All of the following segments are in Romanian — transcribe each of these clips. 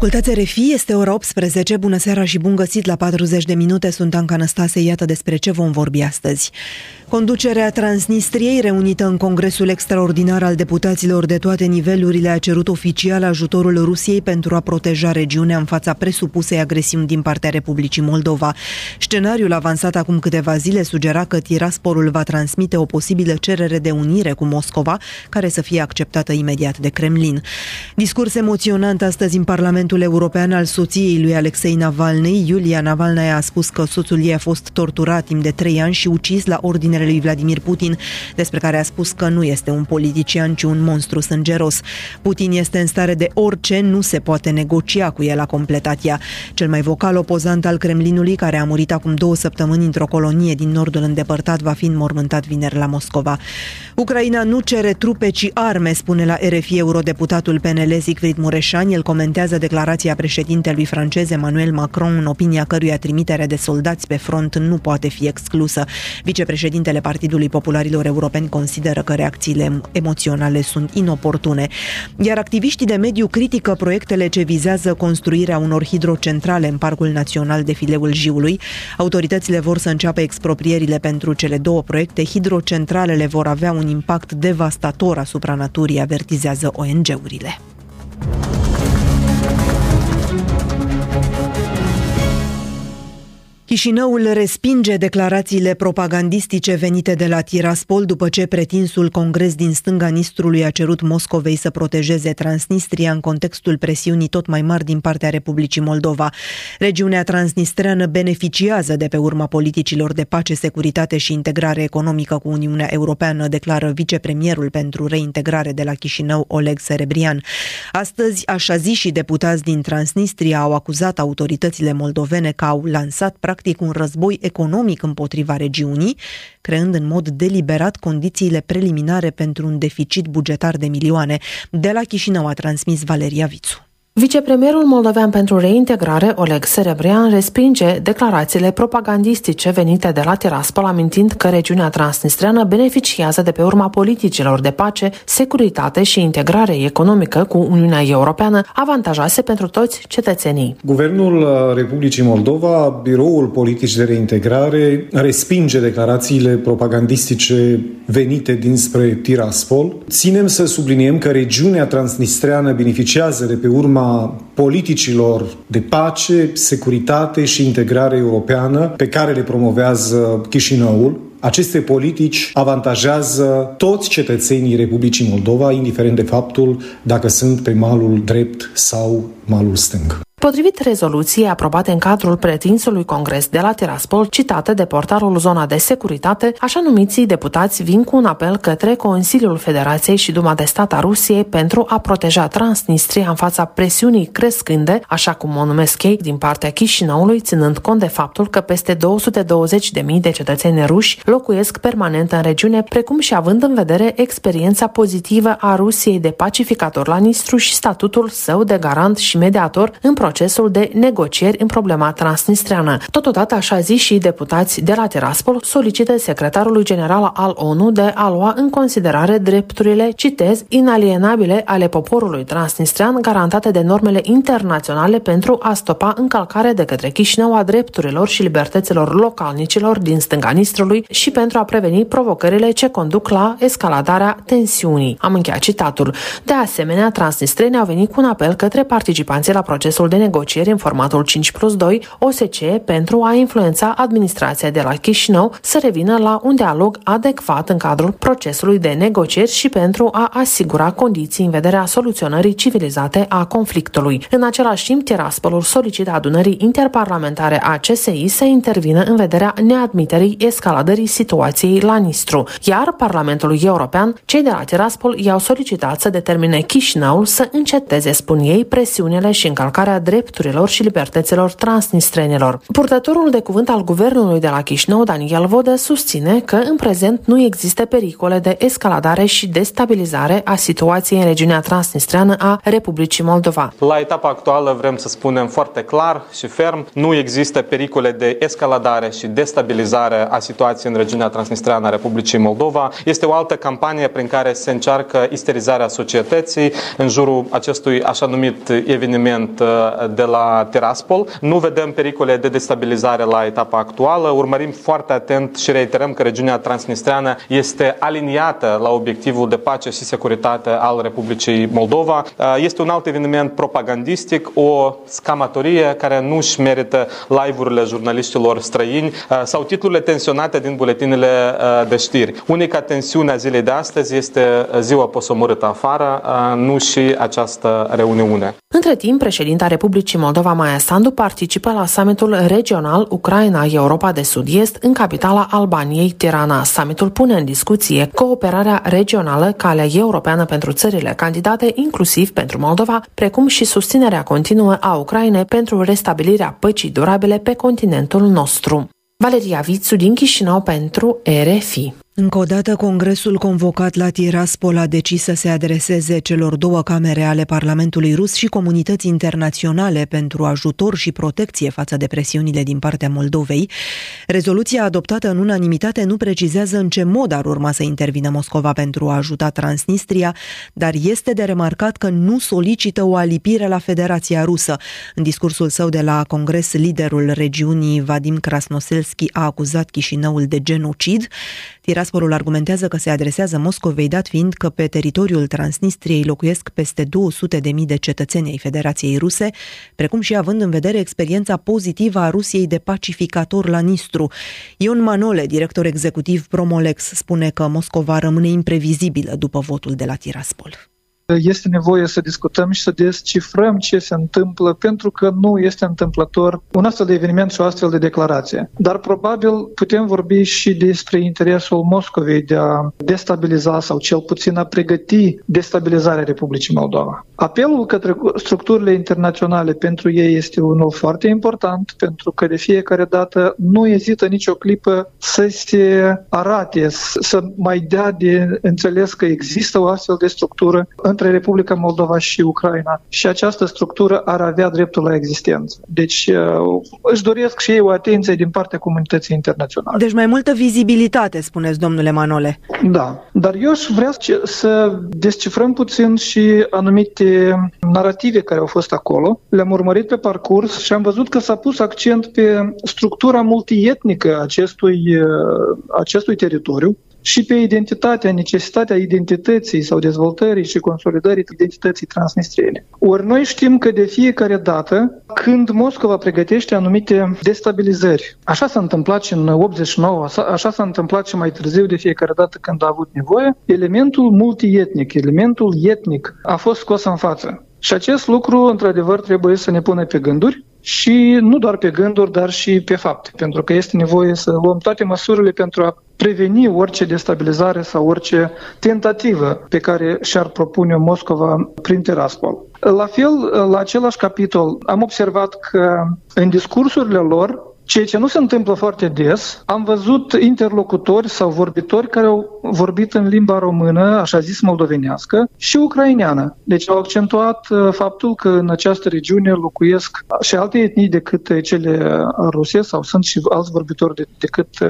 Ascultați RFI, este ora 18, bună seara și bun găsit la 40 de minute, sunt Anca Năstase, iată despre ce vom vorbi astăzi. Conducerea Transnistriei, reunită în Congresul Extraordinar al deputaților de toate nivelurile, a cerut oficial ajutorul Rusiei pentru a proteja regiunea în fața presupusei agresiuni din partea Republicii Moldova. Scenariul avansat acum câteva zile sugera că Tiraspolul va transmite o posibilă cerere de unire cu Moscova, care să fie acceptată imediat de Kremlin. Discurs emoționant astăzi în Parlamentul European al soției lui Alexei Navalny, Iulia Navalnaya a spus că soțul ei a fost torturat timp de trei ani și ucis la ordine ordinele lui Vladimir Putin, despre care a spus că nu este un politician, ci un monstru sângeros. Putin este în stare de orice, nu se poate negocia cu el, a completat ea. Cel mai vocal opozant al Kremlinului, care a murit acum două săptămâni într-o colonie din nordul îndepărtat, va fi înmormântat vineri la Moscova. Ucraina nu cere trupe, ci arme, spune la RFI eurodeputatul PNL Siegfried Mureșan. El comentează declarația președintelui francez Emmanuel Macron, în opinia căruia trimiterea de soldați pe front nu poate fi exclusă. Vicepreședintele Președintele Partidului Popularilor Europeni consideră că reacțiile emoționale sunt inoportune, iar activiștii de mediu critică proiectele ce vizează construirea unor hidrocentrale în Parcul Național de Fileul Jiului. Autoritățile vor să înceapă exproprierile pentru cele două proiecte. Hidrocentralele vor avea un impact devastator asupra naturii, avertizează ONG-urile. Chișinăul respinge declarațiile propagandistice venite de la Tiraspol după ce pretinsul congres din stânga Nistrului a cerut Moscovei să protejeze Transnistria în contextul presiunii tot mai mari din partea Republicii Moldova. Regiunea transnistreană beneficiază de pe urma politicilor de pace, securitate și integrare economică cu Uniunea Europeană, declară vicepremierul pentru reintegrare de la Chișinău, Oleg Serebrian. Astăzi, așa zi și deputați din Transnistria au acuzat autoritățile moldovene că au lansat practic practic un război economic împotriva regiunii, creând în mod deliberat condițiile preliminare pentru un deficit bugetar de milioane. De la Chișinău a transmis Valeria Vițu. Vicepremierul moldovean pentru reintegrare, Oleg Serebrian, respinge declarațiile propagandistice venite de la Tiraspol, amintind că regiunea transnistreană beneficiază de pe urma politicilor de pace, securitate și integrare economică cu Uniunea Europeană, avantajoase pentru toți cetățenii. Guvernul uh, Republicii Moldova, Biroul Politici de Reintegrare, respinge declarațiile propagandistice venite dinspre Tiraspol. Ținem să subliniem că regiunea transnistreană beneficiază de pe urma politicilor de pace, securitate și integrare europeană pe care le promovează Chișinăul, aceste politici avantajează toți cetățenii Republicii Moldova, indiferent de faptul dacă sunt pe malul drept sau malul stâng. Potrivit rezoluției aprobate în cadrul pretinsului congres de la Tiraspol, citată de portarul Zona de Securitate, așa numiții deputați vin cu un apel către Consiliul Federației și Duma de Stat a Rusiei pentru a proteja Transnistria în fața presiunii crescânde, așa cum o numesc ei, din partea Chișinăului, ținând cont de faptul că peste 220.000 de cetățeni ruși locuiesc permanent în regiune, precum și având în vedere experiența pozitivă a Rusiei de pacificator la Nistru și statutul său de garant și mediator în procesul de negocieri în problema transnistreană. Totodată, așa zi și deputați de la Tiraspol solicită secretarului general al ONU de a lua în considerare drepturile, citez, inalienabile ale poporului transnistrean garantate de normele internaționale pentru a stopa încălcarea de către Chișinău a drepturilor și libertăților localnicilor din stânga Nistrului și pentru a preveni provocările ce conduc la escaladarea tensiunii. Am încheiat citatul. De asemenea, transnistrenii au venit cu un apel către participanții la procesul de negocieri în formatul 5 plus 2 OSCE pentru a influența administrația de la Chișinău să revină la un dialog adecvat în cadrul procesului de negocieri și pentru a asigura condiții în vederea soluționării civilizate a conflictului. În același timp, Tiraspolul solicită adunării interparlamentare a CSI să intervină în vederea neadmiterii escaladării situației la Nistru, iar Parlamentul European, cei de la Tiraspol i-au solicitat să determine Chișinăul să înceteze, spun ei, presiunile și încălcarea drepturilor și libertăților transnistrenilor. Purtătorul de cuvânt al guvernului de la Chișinău, Daniel Vodă, susține că în prezent nu există pericole de escaladare și destabilizare a situației în regiunea transnistreană a Republicii Moldova. La etapa actuală vrem să spunem foarte clar și ferm, nu există pericole de escaladare și destabilizare a situației în regiunea transnistreană a Republicii Moldova. Este o altă campanie prin care se încearcă isterizarea societății în jurul acestui așa numit eveniment uh, de la Tiraspol. Nu vedem pericole de destabilizare la etapa actuală. Urmărim foarte atent și reiterăm că regiunea transnistreană este aliniată la obiectivul de pace și securitate al Republicii Moldova. Uh, este un alt eveniment propagandistic, o scamatorie care nu își merită live-urile jurnaliștilor străini uh, sau titlurile tensionate din buletinele de știri. Unica tensiune a zilei de astăzi este ziua posomorâtă afară, nu și această reuniune. Între timp, președinta Republicii Moldova, Maia Sandu, participă la summitul regional Ucraina-Europa de Sud-Est în capitala Albaniei, Tirana. Summitul pune în discuție cooperarea regională, calea europeană pentru țările candidate, inclusiv pentru Moldova, precum și susținerea continuă a Ucrainei pentru restabilirea păcii durabile pe continentul nostru. Valeria Vițu din Chișinău pentru RFI. Încă o dată, Congresul convocat la Tiraspol a decis să se adreseze celor două camere ale Parlamentului rus și comunității internaționale pentru ajutor și protecție față de presiunile din partea Moldovei. Rezoluția adoptată în unanimitate nu precizează în ce mod ar urma să intervină Moscova pentru a ajuta Transnistria, dar este de remarcat că nu solicită o alipire la Federația Rusă. În discursul său de la Congres, liderul regiunii Vadim Krasnoselski a acuzat Chișinăul de genocid. Tiraspolul argumentează că se adresează Moscovei, dat fiind că pe teritoriul Transnistriei locuiesc peste 200 de mii de cetățeni ai Federației Ruse, precum și având în vedere experiența pozitivă a Rusiei de pacificator la Nistru. Ion Manole, director executiv Promolex, spune că Moscova rămâne imprevizibilă după votul de la Tiraspol este nevoie să discutăm și să descifrăm ce se întâmplă, pentru că nu este întâmplător un astfel de eveniment și o astfel de declarație. Dar probabil putem vorbi și despre interesul Moscovei de a destabiliza sau cel puțin a pregăti destabilizarea Republicii Moldova. Apelul către structurile internaționale pentru ei este unul foarte important, pentru că de fiecare dată nu ezită nicio clipă să se arate, să mai dea de înțeles că există o astfel de structură între Republica Moldova și Ucraina și această structură ar avea dreptul la existență. Deci uh, își doresc și ei o atenție din partea comunității internaționale. Deci mai multă vizibilitate, spuneți, domnule Manole. Da, dar eu aș vrea să descifrăm puțin și anumite narrative care au fost acolo. Le-am urmărit pe parcurs și am văzut că s-a pus accent pe structura multietnică acestui, uh, acestui teritoriu, și pe identitatea, necesitatea identității sau dezvoltării și consolidării identității transnistriene. Ori noi știm că de fiecare dată când Moscova pregătește anumite destabilizări, așa s-a întâmplat și în 89, așa s-a întâmplat și mai târziu de fiecare dată când a avut nevoie, elementul multietnic, elementul etnic a fost scos în față. Și acest lucru, într-adevăr, trebuie să ne pună pe gânduri și nu doar pe gânduri, dar și pe fapte, pentru că este nevoie să luăm toate măsurile pentru a preveni orice destabilizare sau orice tentativă pe care și-ar propune Moscova prin Tiraspol. La fel, la același capitol, am observat că în discursurile lor Ceea ce nu se întâmplă foarte des, am văzut interlocutori sau vorbitori care au vorbit în limba română, așa zis moldovenească, și ucraineană. Deci au accentuat uh, faptul că în această regiune locuiesc și alte etnii decât cele ruse sau sunt și alți vorbitori decât uh,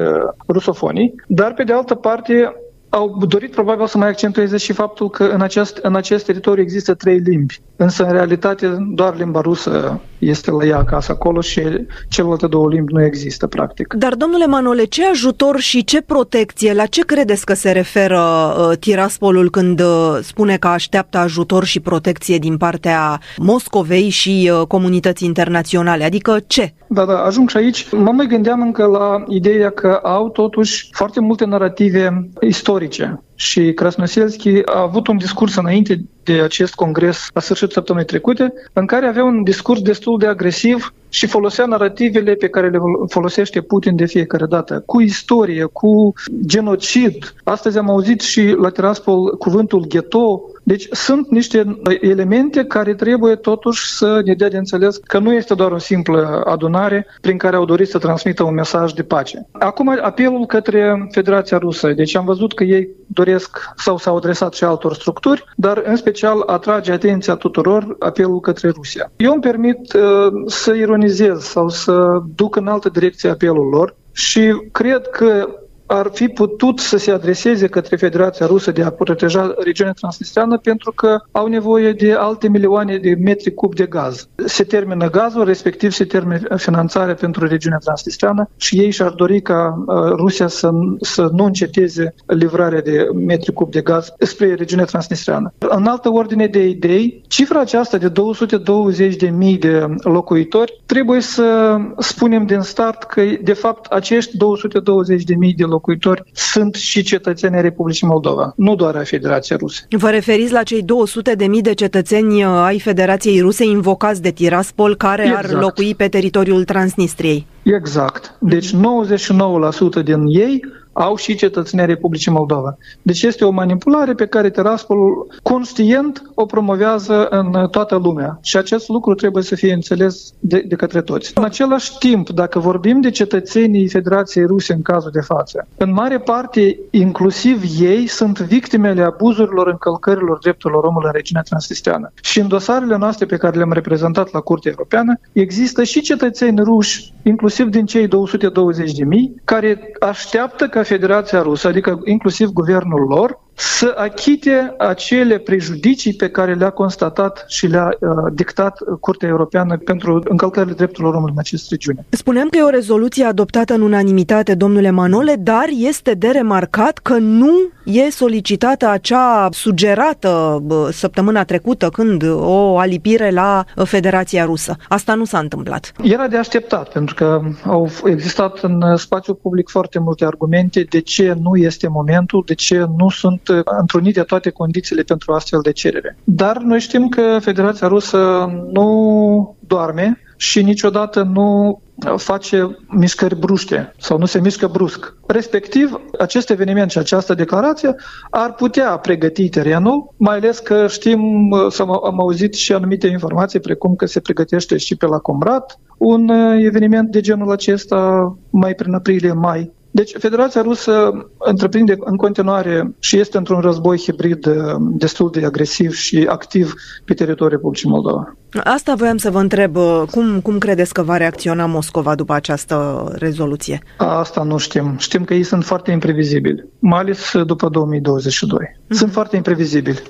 rusofonii. Dar, pe de altă parte, au dorit probabil să mai accentueze și faptul că în acest, în acest teritoriu există trei limbi, însă în realitate doar limba rusă este la ea acasă acolo și celelalte două limbi nu există practic. Dar domnule Manole, ce ajutor și ce protecție, la ce credeți că se referă uh, Tiraspolul când uh, spune că așteaptă ajutor și protecție din partea Moscovei și uh, comunității internaționale? Adică ce? Da, da, ajung și aici. Mă mai gândeam încă la ideea că au totuși foarte multe narrative istorice și Krasnoselski a avut un discurs înainte de acest congres la sfârșitul săptămânii trecute, în care avea un discurs destul de agresiv și folosea narrativele pe care le folosește Putin de fiecare dată, cu istorie, cu genocid. Astăzi am auzit și la Tiraspol cuvântul ghetto, Deci sunt niște elemente care trebuie totuși să ne dea de înțeles că nu este doar o simplă adunare prin care au dorit să transmită un mesaj de pace. Acum apelul către Federația Rusă. Deci am văzut că ei doresc sau s-au adresat și altor structuri, dar în special atrage atenția tuturor apelul către Rusia. Eu îmi permit uh, să ironizez sau să duc în altă direcție apelul lor și cred că ar fi putut să se adreseze către Federația Rusă de a proteja regiunea transnistreană pentru că au nevoie de alte milioane de metri cub de gaz. Se termină gazul, respectiv se termină finanțarea pentru regiunea transnistreană și ei și-ar dori ca uh, Rusia să, să nu înceteze livrarea de metri cub de gaz spre regiunea transnistreană. În altă ordine de idei, cifra aceasta de 220.000 de locuitori trebuie să spunem din start că de fapt acești 220.000 de locuitori locuitori sunt și cetățenii Republicii Moldova, nu doar a Federației Ruse. Vă referiți la cei 200 de mii de cetățeni uh, ai Federației Ruse invocați de Tiraspol care exact. ar locui pe teritoriul Transnistriei? Exact. Deci 99% din ei au și cetățenia Republicii Moldova. Deci este o manipulare pe care Tiraspol conștient o promovează în toată lumea și acest lucru trebuie să fie înțeles de, de către toți. În același timp, dacă vorbim de cetățenii Federației Ruse în cazul de față, în mare parte, inclusiv ei sunt victimele abuzurilor, încălcărilor drepturilor omului în regiunea transnistreană. Și în dosarele noastre pe care le-am reprezentat la Curtea Europeană, există și cetățeni ruși, inclusiv din cei 220 de mii, care așteaptă ca Federația Rusă, adică inclusiv guvernul lor, să achite acele prejudicii pe care le-a constatat și le-a uh, dictat Curtea Europeană pentru încălcările drepturilor omului în această regiune. Spuneam că e o rezoluție adoptată în unanimitate, domnule Manole, dar este de remarcat că nu e solicitată acea sugerată săptămâna trecută când o alipire la Federația Rusă. Asta nu s-a întâmplat. Era de așteptat, pentru că au existat în spațiu public foarte multe argumente de ce nu este momentul, de ce nu sunt întrunite toate condițiile pentru astfel de cerere. Dar noi știm că Federația Rusă nu doarme și niciodată nu face mișcări bruște sau nu se mișcă brusc. Respectiv, acest eveniment și această declarație ar putea pregăti terenul, mai ales că știm, sau am auzit și anumite informații, precum că se pregătește și pe la Comrat un eveniment de genul acesta mai prin aprilie-mai. Deci Federația Rusă întreprinde în continuare și este într-un război hibrid uh, destul de agresiv și activ pe teritoriul Republicii Moldova. Asta voiam să vă întreb. Uh, cum, cum credeți că va reacționa Moscova după această rezoluție? Asta nu știm. Știm că ei sunt foarte imprevizibili, mai ales după 2022. Mm-hmm. Sunt foarte imprevizibili.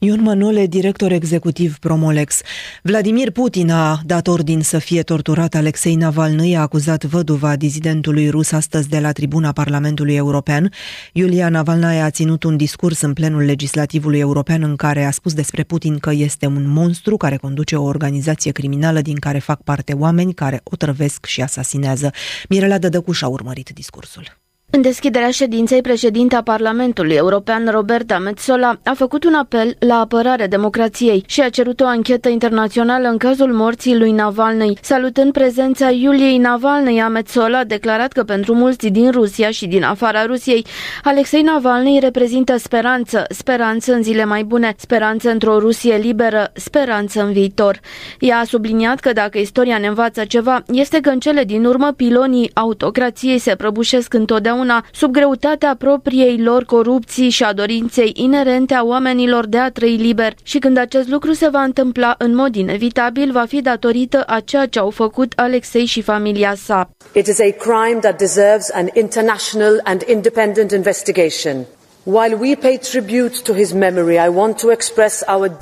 Ion Manole, director executiv Promolex. Vladimir Putin a dat ordin să fie torturat Alexei Navalny, a acuzat văduva dizidentului rus astăzi de la tribuna Parlamentului European. Iulia Navalny a ținut un discurs în plenul legislativului european în care a spus despre Putin că este un monstru care conduce o organizație criminală din care fac parte oameni care o trăvesc și asasinează. Mirela Dădăcuș a urmărit discursul. În deschiderea ședinței, președinta Parlamentului European, Roberta Metsola, a făcut un apel la apărarea democrației și a cerut o anchetă internațională în cazul morții lui Navalny. Salutând prezența Iuliei Navalny, a Metsola a declarat că pentru mulți din Rusia și din afara Rusiei, Alexei Navalny reprezintă speranță, speranță în zile mai bune, speranță într-o Rusie liberă, speranță în viitor. Ea a subliniat că dacă istoria ne învață ceva, este că în cele din urmă pilonii autocrației se prăbușesc întotdeauna întotdeauna sub greutatea propriei lor corupții și a dorinței inerente a oamenilor de a trăi liber și când acest lucru se va întâmpla în mod inevitabil va fi datorită a ceea ce au făcut Alexei și familia sa. It is a crime that deserves an international and independent investigation.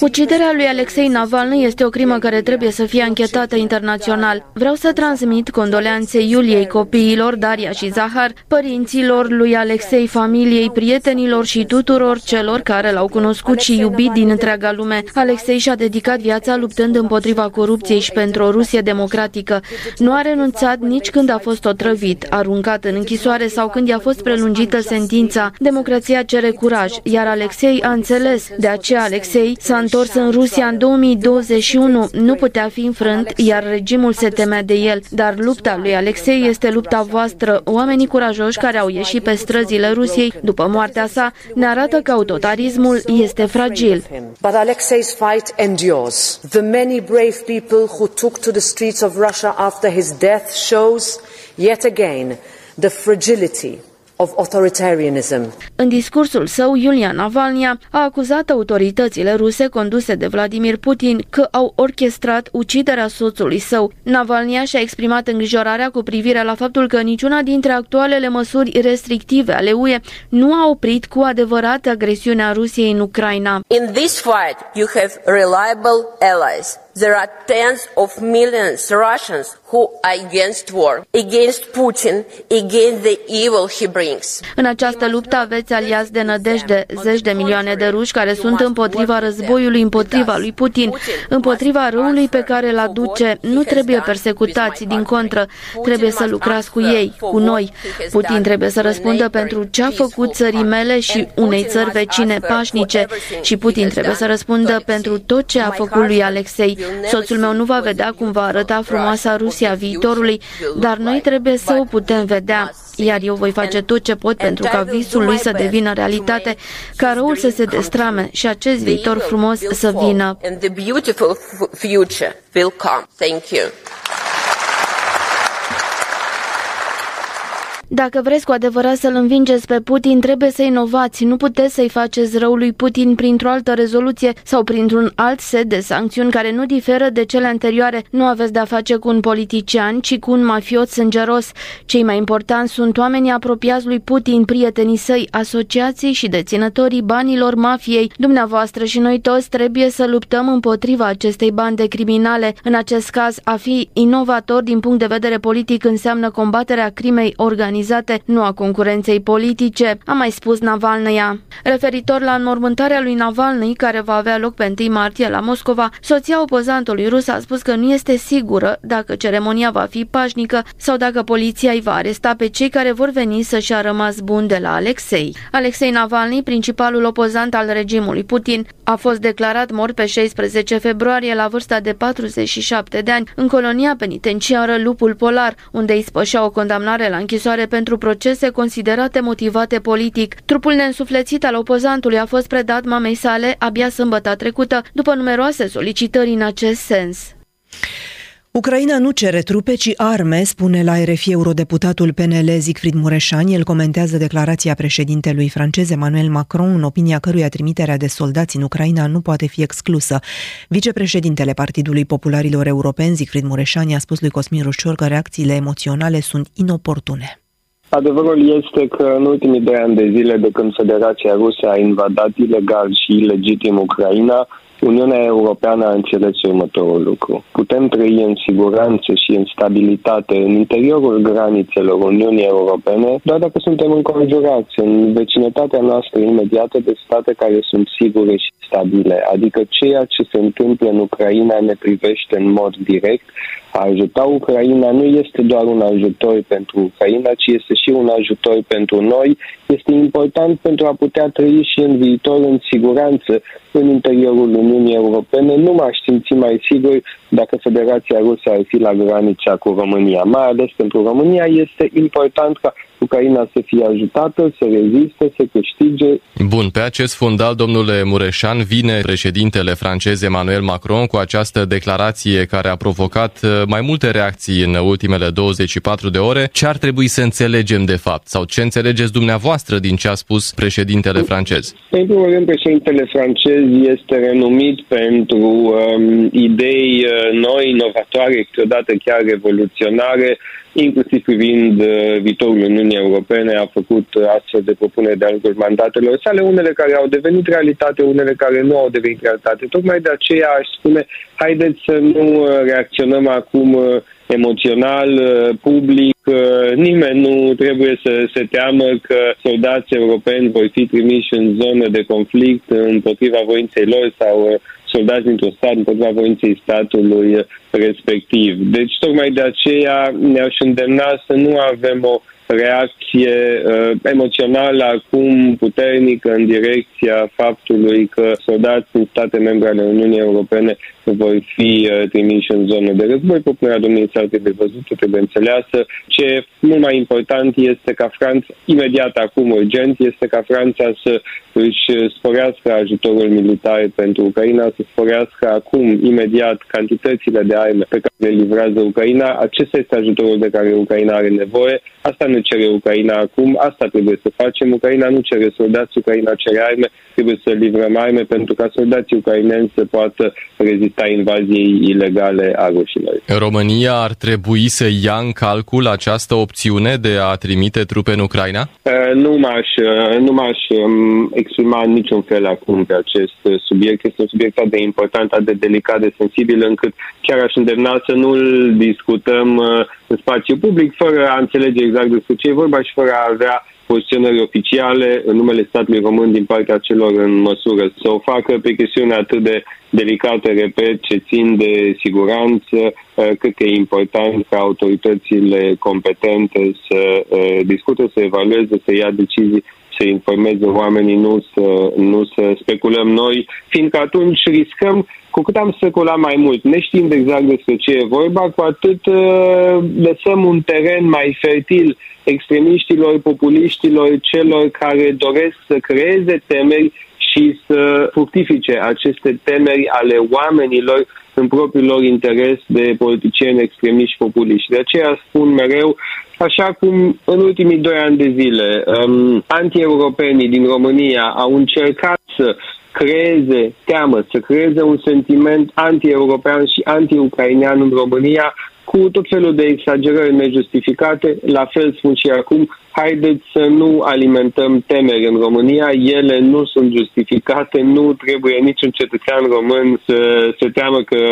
Uciderea lui Alexei Navalny este o crimă care trebuie să fie anchetată internațional. Vreau să transmit condoleanțe Iuliei copiilor, Daria și Zahar, părinților lui Alexei, familiei, prietenilor și tuturor celor care l-au cunoscut și iubit din întreaga lume. Alexei și-a dedicat viața luptând împotriva corupției și pentru o Rusie democratică. Nu a renunțat nici când a fost otrăvit, aruncat în închisoare sau când i-a fost prelungită sentința. Democrația cere curaj, iar Alexei a înțeles. De aceea Alexei s-a întors în Rusia în 2021. Nu putea fi înfrânt, iar regimul se temea de el. Dar lupta lui Alexei este lupta voastră. Oamenii curajoși care au ieșit pe străzile Rusiei după moartea sa ne arată că autoritarismul este fragil. But Alexei's fight endures. The many brave people who took to the streets of Russia after his death shows yet again the fragility of authoritarianism. În discursul său, Iulia Navalnia a acuzat autoritățile ruse conduse de Vladimir Putin că au orchestrat uciderea soțului său. Navalnia și-a exprimat îngrijorarea cu privire la faptul că niciuna dintre actualele măsuri restrictive ale UE nu a oprit cu adevărat agresiunea Rusiei în Ucraina. In this fight you have reliable allies there are tens of millions Russians who are against war, against Putin, against the evil he brings. În această luptă aveți aliați de nădejde, zeci de milioane de ruși care sunt împotriva războiului, împotriva lui Putin, împotriva răului pe care îl aduce. Nu trebuie persecutați, din contră, trebuie să lucrați cu ei, cu noi. Putin trebuie să răspundă pentru ce a făcut țării mele și unei țări vecine pașnice și Putin trebuie să răspundă pentru tot ce a făcut lui Alexei. Soțul meu nu va vedea cum va arăta frumoasa Rusia viitorului, dar noi trebuie să o putem vedea iar eu voi face tot ce pot pentru ca visul lui să devină realitate, ca răul să se destrame și acest viitor frumos să vină. Dacă vreți cu adevărat să-l învingeți pe Putin, trebuie să inovați. Nu puteți să-i faceți rău lui Putin printr-o altă rezoluție sau printr-un alt set de sancțiuni care nu diferă de cele anterioare. Nu aveți de-a face cu un politician, ci cu un mafiot sângeros. Cei mai importanți sunt oamenii apropiați lui Putin, prietenii săi, asociații și deținătorii banilor mafiei. Dumneavoastră și noi toți trebuie să luptăm împotriva acestei bande criminale. În acest caz, a fi inovator din punct de vedere politic înseamnă combaterea crimei organizate organizate, nu a concurenței politice, a mai spus Navalnaya. Referitor la înmormântarea lui Navalny, care va avea loc pe 1 martie la Moscova, soția opozantului rus a spus că nu este sigură dacă ceremonia va fi pașnică sau dacă poliția îi va aresta pe cei care vor veni să-și a rămas bun de la Alexei. Alexei Navalny, principalul opozant al regimului Putin, a fost declarat mort pe 16 februarie la vârsta de 47 de ani în colonia penitenciară Lupul Polar, unde îi spășea o condamnare la închisoare pentru procese considerate motivate politic. Trupul neînsuflețit al opozantului a fost predat mamei sale abia sâmbătă trecută, după numeroase solicitări în acest sens. Ucraina nu cere trupe, ci arme, spune la RFI eurodeputatul PNL Zicfrid Mureșan. El comentează declarația președintelui francez Emmanuel Macron, în opinia căruia trimiterea de soldați în Ucraina nu poate fi exclusă. Vicepreședintele Partidului Popularilor Europeni, Zicfrid Mureșan, i-a spus lui Cosmin Rușor că reacțiile emoționale sunt inoportune. Adevărul este că în ultimii doi ani de zile de când Federația Rusă a invadat ilegal și ilegitim Ucraina, Uniunea Europeană a înțeles următorul lucru. Putem trăi în siguranță și în stabilitate în interiorul granițelor Uniunii Europene doar dacă suntem înconjurați în vecinătatea noastră imediată de state care sunt sigure și stabile. Adică ceea ce se întâmplă în Ucraina ne privește în mod direct. A ajuta Ucraina nu este doar un ajutor pentru Ucraina, ci este și un ajutor pentru noi. Este important pentru a putea trăi și în viitor în siguranță în interiorul Uniunii Europene. Nu m-aș simți mai sigur dacă Federația Rusă ar fi la granița cu România. Mai ales pentru România este important ca Ucraina să fie ajutată, să reziste, să câștige. Bun, pe acest fundal, domnule Mureșan, vine președintele francez Emmanuel Macron cu această declarație care a provocat uh, mai multe reacții în ultimele 24 de ore. Ce ar trebui să înțelegem de fapt sau ce înțelegeți dumneavoastră din ce a spus președintele francez? În primul rând, președintele francez este renumit pentru um, idei uh, noi, inovatoare, câteodată chiar revoluționare, inclusiv privind uh, viitorul Uniunii Europene, a făcut uh, astfel de propuneri de-a lungul mandatelor sale, unele care au devenit realitate, unele care nu au devenit realitate. Tocmai de aceea aș spune, haideți să nu uh, reacționăm acum emoțional, public, nimeni nu trebuie să se teamă că soldați europeni vor fi trimiși în zone de conflict împotriva voinței lor sau soldați dintr-un stat împotriva voinței statului respectiv. Deci, tocmai de aceea ne-aș îndemna să nu avem o reacție uh, emoțională acum puternică în direcția faptului că soldați din state membre ale Uniunii Europene vor fi uh, trimiși în zonă de război. Propunerea domniei sale trebuie văzută, trebuie înțeleasă. Ce mult mai important este ca Franța, imediat acum urgent, este ca Franța să își sporească ajutorul militar pentru Ucraina, să sporească acum, imediat, cantitățile de arme pe care le livrează Ucraina. Acesta este ajutorul de care Ucraina are nevoie. Asta ne cere Ucraina acum, asta trebuie să facem. Ucraina nu cere soldați, Ucraina cere arme, trebuie să livrăm arme pentru ca soldații ucraineni să poată rezista invaziei ilegale a rușilor. România ar trebui să ia în calcul această opțiune de a trimite trupe în Ucraina? Uh, nu m-aș, uh, nu m-aș um, exprima în niciun fel acum pe acest subiect. Este un subiect atât de important, atât de delicat, de sensibil, încât chiar aș îndemna să nu-l discutăm uh, în spațiu public, fără a înțelege exact despre ce e vorba și fără a avea poziționări oficiale în numele statului român din partea celor în măsură. Să o facă pe chestiune atât de delicate, repet, ce țin de siguranță, uh, cât că e important ca autoritățile competente să uh, discute, să evalueze, să ia decizii să informeze oamenii, nu să, nu să speculăm noi, fiindcă atunci riscăm, cu cât am speculat mai mult, neștiind exact despre ce e vorba, cu atât uh, lăsăm un teren mai fertil extremiștilor, populiștilor, celor care doresc să creeze temeri și să fructifice aceste temeri ale oamenilor în propriul lor interes de politicieni extremiști populiști. De aceea spun mereu, așa cum în ultimii doi ani de zile um, anti-europenii din România au încercat să creeze teamă, să creeze un sentiment anti-european și anti-ucrainean în România, cu tot felul de exagerări nejustificate, la fel spun și acum, haideți să nu alimentăm temeri în România, ele nu sunt justificate, nu trebuie niciun cetățean român să se teamă că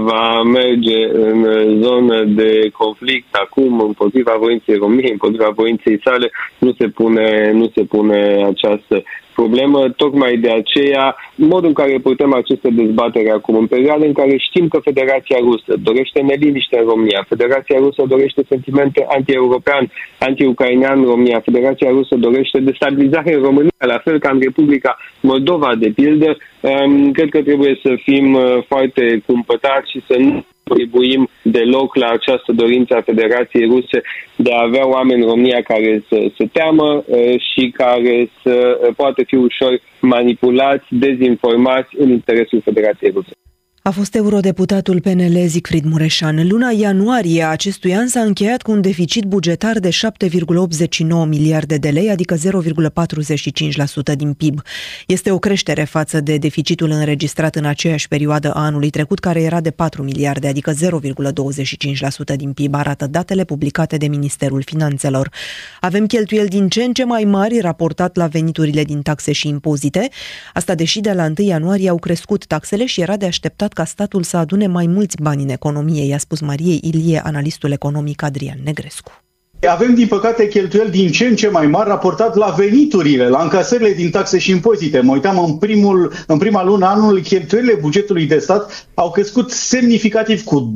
va merge în zonă de conflict acum împotriva voinței României, împotriva voinței sale, nu se pune, nu se pune această problemă, tocmai de aceea modul în care purtăm aceste dezbatere acum, în perioada în care știm că Federația Rusă dorește neliniște în România, Federația Rusă dorește sentimente anti-european, anti-ucrainean în România, Federația Rusă dorește destabilizare în România, la fel ca în Republica Moldova, de pildă, um, cred că trebuie să fim uh, foarte cumpătați și să nu contribuim deloc la această dorință a Federației Ruse de a avea oameni în România care să se teamă uh, și care să uh, poată fi ușor manipulați, dezinformați în interesul Federației Ruse. A fost eurodeputatul PNL Zicfrid Mureșan. În luna ianuarie a acestui an s-a încheiat cu un deficit bugetar de 7,89 miliarde de lei, adică 0,45% din PIB. Este o creștere față de deficitul înregistrat în aceeași perioadă a anului trecut, care era de 4 miliarde, adică 0,25% din PIB, arată datele publicate de Ministerul Finanțelor. Avem cheltuieli din ce în ce mai mari raportat la veniturile din taxe și impozite, asta deși de la 1 ianuarie au crescut taxele și era de așteptat ca statul să adune mai mulți bani în economie, i-a spus Mariei Ilie, analistul economic Adrian Negrescu. Avem, din păcate, cheltuieli din ce în ce mai mari raportat la veniturile, la încasările din taxe și impozite. Mă uitam în, primul, în prima lună anului, cheltuielile bugetului de stat au crescut semnificativ cu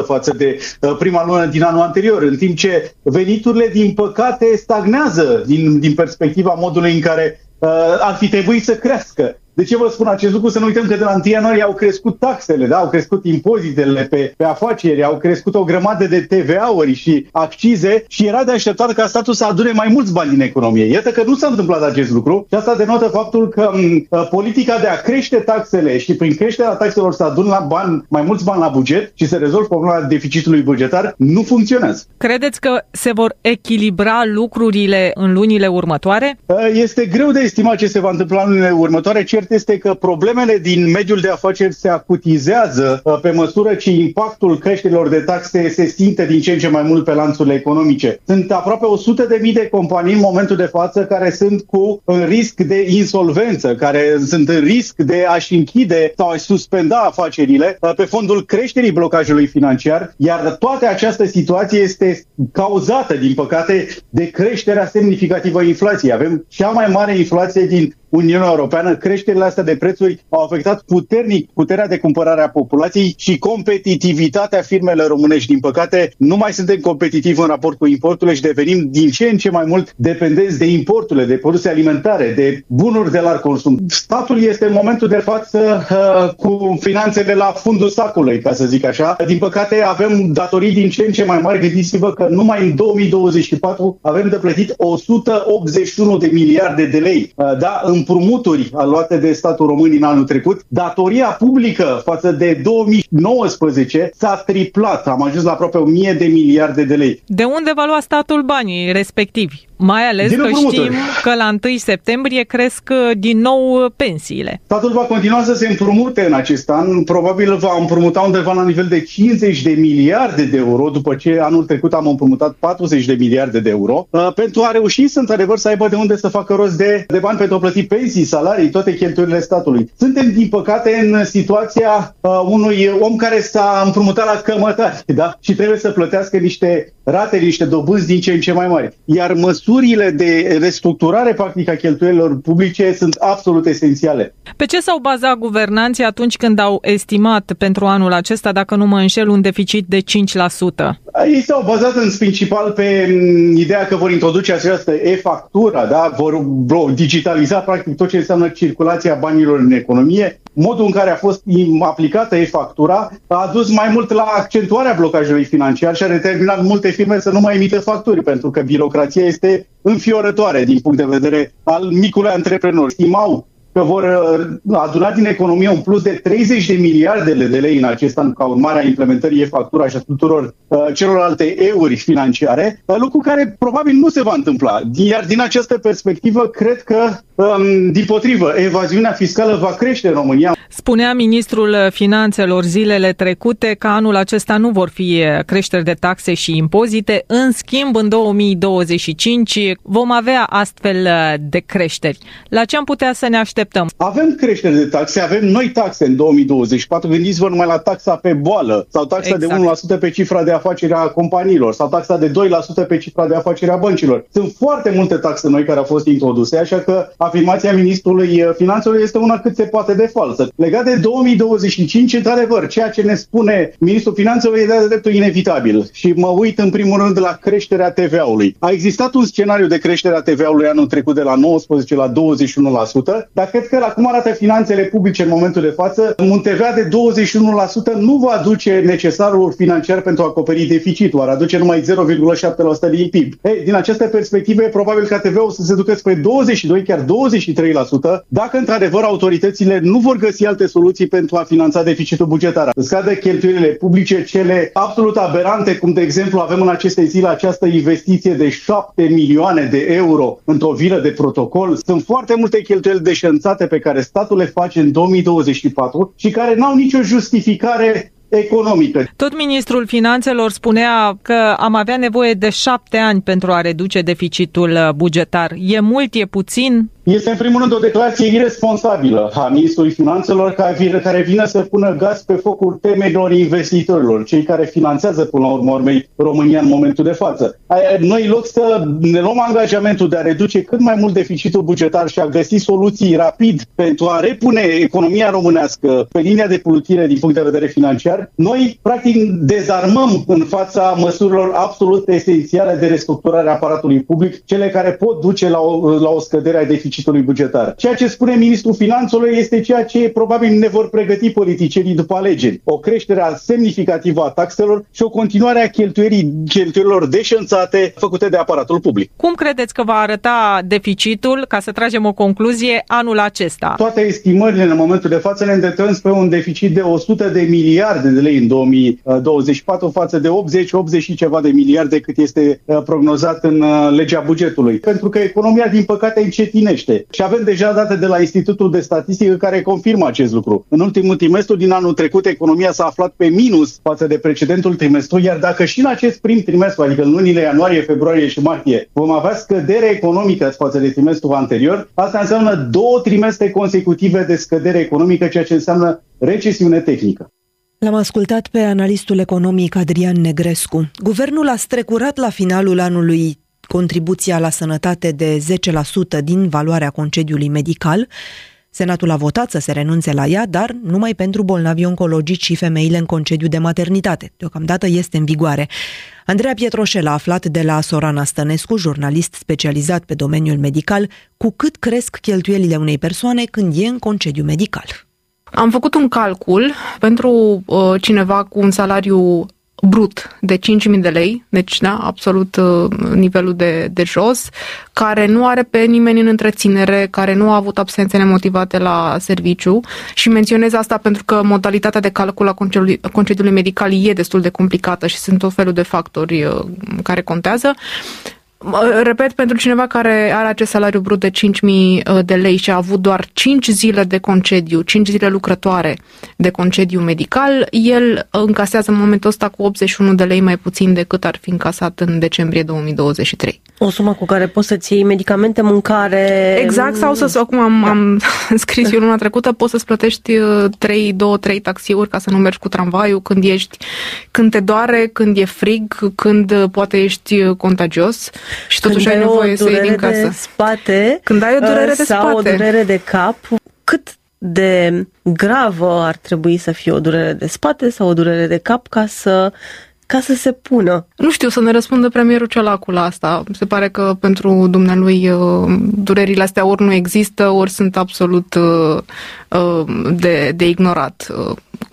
26,7% față de uh, prima lună din anul anterior, în timp ce veniturile, din păcate, stagnează din, din perspectiva modului în care uh, ar fi trebuit să crească. De ce vă spun acest lucru? Să nu uităm că de la 1 ianuarie au crescut taxele, da? au crescut impozitele pe, pe afaceri, au crescut o grămadă de TVA-uri și accize și era de așteptat ca statul să adune mai mulți bani din economie. Iată că nu s-a întâmplat acest lucru și asta denotă faptul că m, ă, politica de a crește taxele și prin creșterea taxelor să adun la bani, mai mulți bani la buget și să rezolv problema deficitului bugetar nu funcționează. Credeți că se vor echilibra lucrurile în lunile următoare? Ă, este greu de estimat ce se va întâmpla în lunile următoare. Cert este că problemele din mediul de afaceri se acutizează uh, pe măsură ce impactul creșterilor de taxe se simte din ce în ce mai mult pe lanțurile economice. Sunt aproape 100 de mii de companii în momentul de față care sunt cu în risc de insolvență, care sunt în risc de a-și închide sau a-și suspenda afacerile uh, pe fondul creșterii blocajului financiar, iar toată această situație este cauzată, din păcate, de creșterea semnificativă a inflației. Avem cea mai mare inflație din Uniunea Europeană, creșterile astea de prețuri au afectat puternic puterea de cumpărare a populației și competitivitatea firmelor românești. Din păcate, nu mai suntem competitivi în raport cu importurile și devenim din ce în ce mai mult dependenți de importurile, de produse alimentare, de bunuri de larg consum. Statul este în momentul de față uh, cu finanțele la fundul sacului, ca să zic așa. Din păcate, avem datorii din ce în ce mai mari. Gândiți-vă că numai în 2024 avem de plătit 181 de miliarde de lei. Uh, da, împrumuturi luate de statul român în anul trecut. Datoria publică față de 2019 s-a triplat. Am ajuns la aproape 1000 de miliarde de lei. De unde va lua statul banii respectivi? Mai ales Din că știm că la 1 septembrie cresc uh, din nou uh, pensiile. Statul va continua să se împrumute în acest an. Probabil va împrumuta undeva la nivel de 50 de miliarde de euro, după ce anul trecut am împrumutat 40 de miliarde de euro, uh, pentru a reuși să într-adevăr să aibă de unde să facă rost de, de bani pentru a plăti pensii, salarii, toate cheltuielile statului. Suntem, din păcate, în situația uh, unui om care s-a împrumutat la cămătari, da? Și trebuie să plătească niște rate, niște dobânzi din ce în ce mai mari. Iar măsurile de restructurare, practic, a cheltuielilor publice sunt absolut esențiale. Pe ce s-au bazat guvernanții atunci când au estimat pentru anul acesta, dacă nu mă înșel, un deficit de 5%? Ei s-au bazat în principal pe mm, ideea că vor introduce această e-factură, da? vor digitaliza practic tot ce înseamnă circulația banilor în economie. Modul în care a fost aplicată e-factura a dus mai mult la accentuarea blocajului financiar și a determinat multe firme să nu mai emită facturi, pentru că birocrația este înfiorătoare din punct de vedere al micului antreprenor. Stimau că vor uh, aduna din economie un plus de 30 de miliarde de lei în acest an ca urmare a implementării e-factura și a tuturor uh, celorlalte euri financiare, uh, lucru care probabil nu se va întâmpla. Iar din această perspectivă, cred că, um, din potrivă, evaziunea fiscală va crește în România. Spunea ministrul finanțelor zilele trecute că anul acesta nu vor fi creșteri de taxe și impozite, în schimb, în 2025 vom avea astfel de creșteri. La ce am putea să ne așteptăm? așteptăm? Avem creștere de taxe, avem noi taxe în 2024. Gândiți-vă numai la taxa pe boală sau taxa exact. de 1% pe cifra de afacere a companiilor sau taxa de 2% pe cifra de afacere a băncilor. Sunt foarte multe taxe noi care au fost introduse, așa că afirmația ministrului eh, finanțelor este una cât se poate de falsă. Legat de 2025, într-adevăr, ceea ce ne spune ministrul finanțelor e de dreptul inevitabil. Și mă uit în primul rând la creșterea TVA-ului. A existat un scenariu de creștere a TVA-ului anul trecut de la 19 la 21%, dar cred că la cum arată finanțele publice în momentul de față, un TVA de 21% nu va aduce necesarul financiar pentru a acoperi deficitul, ar aduce numai 0,7% din PIB. Ei, din această perspectivă, probabil că TVA-ul să se ducă spre 22, chiar 23%, dacă într-adevăr autoritățile nu vor găsi alte soluții pentru a finanța deficitul bugetar. Scade cheltuielile publice, cele absolut aberante, cum de exemplu avem în aceste zile această investiție de 7 milioane de euro într-o vilă de protocol. Sunt foarte multe cheltuieli deșanțate anunțate pe care statul le face în 2024 și care n-au nicio justificare economică. Tot ministrul finanțelor spunea că am avea nevoie de șapte ani pentru a reduce deficitul bugetar. E mult, e puțin? Este în primul rând o declarație irresponsabilă a Ministrului Finanțelor care vine să pună gaz pe focul temelor investitorilor, cei care finanțează până la urmă urmei România în momentul de față. Noi, în loc să ne luăm angajamentul de a reduce cât mai mult deficitul bugetar și a găsi soluții rapid pentru a repune economia românească pe linia de plutire din punct de vedere financiar, noi practic dezarmăm în fața măsurilor absolut esențiale de restructurare a aparatului public, cele care pot duce la o, la o scădere a deficitului deficitului bugetar. Ceea ce spune ministrul finanțelor este ceea ce probabil ne vor pregăti politicienii după alegeri. O creștere semnificativă a taxelor și o continuare a cheltuierii, cheltuielilor deșanțate făcute de aparatul public. Cum credeți că va arăta deficitul, ca să tragem o concluzie, anul acesta? Toate estimările în momentul de față ne îndreptăm spre un deficit de 100 de miliarde de lei în 2024 față de 80-80 și ceva de miliarde cât este uh, prognozat în uh, legea bugetului. Pentru că economia, din păcate, încetinește crește. Și avem deja date de la Institutul de Statistică care confirmă acest lucru. În ultimul trimestru din anul trecut, economia s-a aflat pe minus față de precedentul trimestru, iar dacă și în acest prim trimestru, adică în lunile ianuarie, februarie și martie, vom avea scădere economică față de trimestrul anterior, asta înseamnă două trimestre consecutive de scădere economică, ceea ce înseamnă recesiune tehnică. L-am ascultat pe analistul economic Adrian Negrescu. Guvernul a strecurat la finalul anului contribuția la sănătate de 10% din valoarea concediului medical. Senatul a votat să se renunțe la ea, dar numai pentru bolnavi oncologici și femeile în concediu de maternitate. Deocamdată este în vigoare. Andreea Pietroșel a aflat de la Sorana Stănescu, jurnalist specializat pe domeniul medical, cu cât cresc cheltuielile unei persoane când e în concediu medical. Am făcut un calcul pentru uh, cineva cu un salariu brut de 5.000 de lei, deci da, absolut uh, nivelul de, de jos, care nu are pe nimeni în întreținere, care nu a avut absențe nemotivate la serviciu și menționez asta pentru că modalitatea de calcul a concediului, concediului medical e destul de complicată și sunt tot felul de factori uh, care contează. Repet, pentru cineva care are acest salariu brut de 5.000 uh, de lei și a avut doar 5 zile de concediu, 5 zile lucrătoare de concediu medical, el încasează în momentul ăsta cu 81 de lei mai puțin decât ar fi încasat în decembrie 2023. O sumă cu care poți să-ți iei medicamente, mâncare... Exact, sau să, acum am, da. am scris eu luna trecută, poți să-ți plătești 3, 2, 3 taxiuri ca să nu mergi cu tramvaiul când ești, când te doare, când e frig, când poate ești contagios și totuși Când ai nevoie să iei din casă. de spate Când ai o durere de sau spate. o durere de cap, cât de gravă ar trebui să fie o durere de spate sau o durere de cap ca să ca să se pună. Nu știu să ne răspundă premierul Ciolacu la asta. Se pare că pentru dumnealui uh, durerile astea ori nu există, ori sunt absolut uh, uh, de, de ignorat.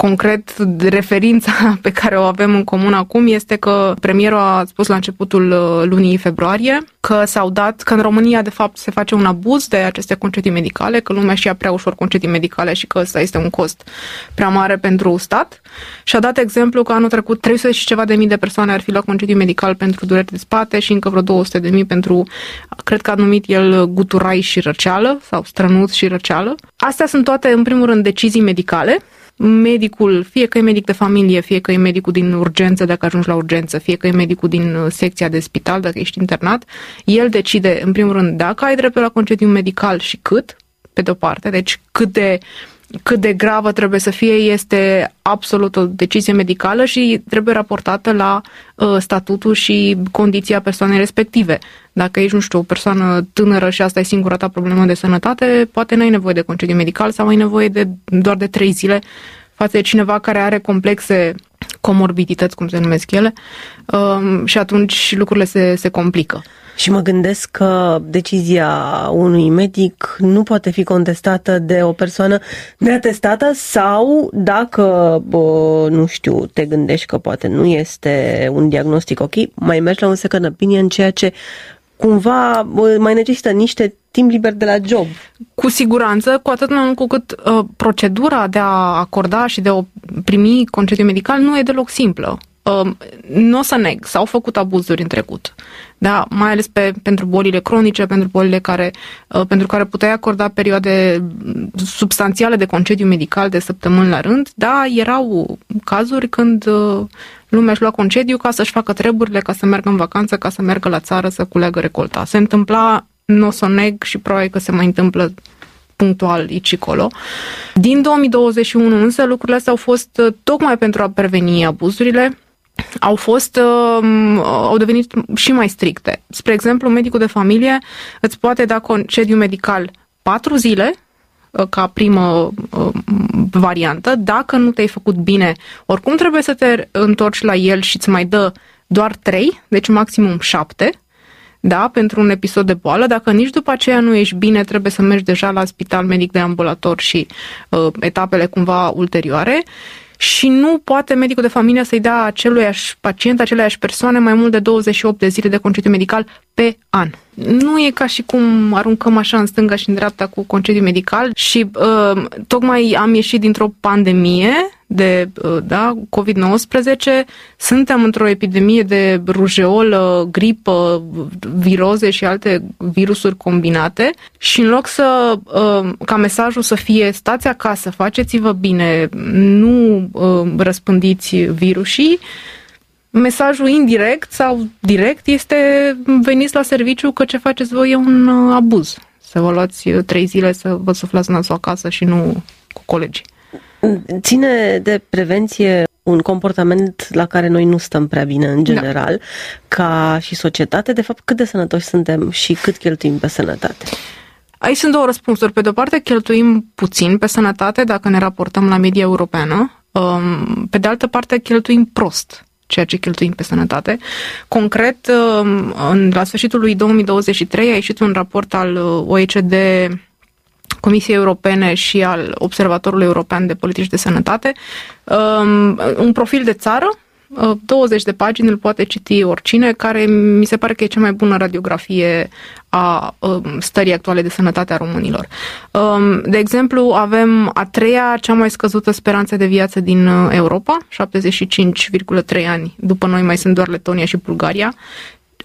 Concret, referința pe care o avem în comun acum este că premierul a spus la începutul lunii februarie că s-au dat, că în România de fapt se face un abuz de aceste concedii medicale, că lumea și ia prea ușor concedii medicale și că ăsta este un cost prea mare pentru stat și a dat exemplu că anul trecut 300 și ceva de mii de persoane ar fi luat concediu medical pentru dureri de spate și încă vreo 200 de mii pentru, cred că a numit el guturai și răceală sau strănuț și răceală. Astea sunt toate, în primul rând, decizii medicale medicul, fie că e medic de familie, fie că e medicul din urgență dacă ajungi la urgență, fie că e medicul din secția de spital dacă ești internat, el decide, în primul rând, dacă ai dreptul la concediu medical și cât, pe de-o parte, deci cât de cât de gravă trebuie să fie este absolut o decizie medicală și trebuie raportată la uh, statutul și condiția persoanei respective. Dacă ești, nu știu, o persoană tânără și asta e singura ta problemă de sănătate, poate n-ai nevoie de concediu medical sau ai nevoie de doar de trei zile față de cineva care are complexe comorbidități, cum se numesc ele, uh, și atunci lucrurile se, se complică. Și mă gândesc că decizia unui medic nu poate fi contestată de o persoană neatestată sau dacă, bă, nu știu, te gândești că poate nu este un diagnostic ok, mai mergi la un second opinion, ceea ce cumva bă, mai necesită niște timp liber de la job. Cu siguranță, cu atât mai mult cu cât uh, procedura de a acorda și de a primi concediu medical nu e deloc simplă. Uh, nu o să neg, s-au făcut abuzuri în trecut. Da, mai ales pe, pentru bolile cronice, pentru bolile care, uh, pentru care puteai acorda perioade substanțiale de concediu medical de săptămâni la rând, da, erau cazuri când uh, lumea își lua concediu ca să-și facă treburile, ca să meargă în vacanță, ca să meargă la țară să culeagă recolta. Se întâmpla, nu o să neg și probabil că se mai întâmplă punctual aici colo. Din 2021 însă lucrurile astea au fost uh, tocmai pentru a preveni abuzurile, au fost, uh, au devenit și mai stricte. Spre exemplu, medicul de familie îți poate da concediu medical 4 zile uh, ca primă uh, variantă, dacă nu te-ai făcut bine, oricum trebuie să te întorci la el și îți mai dă doar 3, deci maximum 7, da, pentru un episod de boală. Dacă nici după aceea nu ești bine, trebuie să mergi deja la spital medic de ambulator și uh, etapele cumva ulterioare și nu poate medicul de familie să-i dea aceluiași pacient, aceleiași persoane mai mult de 28 de zile de concediu medical pe an. Nu e ca și cum aruncăm așa în stânga și în dreapta cu concediu medical și uh, tocmai am ieșit dintr-o pandemie de uh, da, COVID-19, suntem într-o epidemie de rujeolă, gripă, viroze și alte virusuri combinate și în loc să uh, ca mesajul să fie stați acasă, faceți-vă bine, nu uh, răspândiți virusii, mesajul indirect sau direct este veniți la serviciu că ce faceți voi e un abuz. Să vă luați trei zile să vă suflați nasul acasă și nu cu colegii. Ține de prevenție un comportament la care noi nu stăm prea bine în general, da. ca și societate. De fapt, cât de sănătoși suntem și cât cheltuim pe sănătate? Aici sunt două răspunsuri. Pe de-o parte, cheltuim puțin pe sănătate dacă ne raportăm la media europeană. Um, pe de altă parte, cheltuim prost ceea ce cheltuim pe sănătate. Concret, um, la sfârșitul lui 2023 a ieșit un raport al uh, OECD Comisiei Europene și al Observatorului European de Politici de Sănătate, um, un profil de țară 20 uh, de pagini îl poate citi oricine, care mi se pare că e cea mai bună radiografie a um, stării actuale de sănătate a românilor. Um, de exemplu, avem a treia cea mai scăzută speranță de viață din uh, Europa, 75,3 ani. După noi mai sunt doar Letonia și Bulgaria.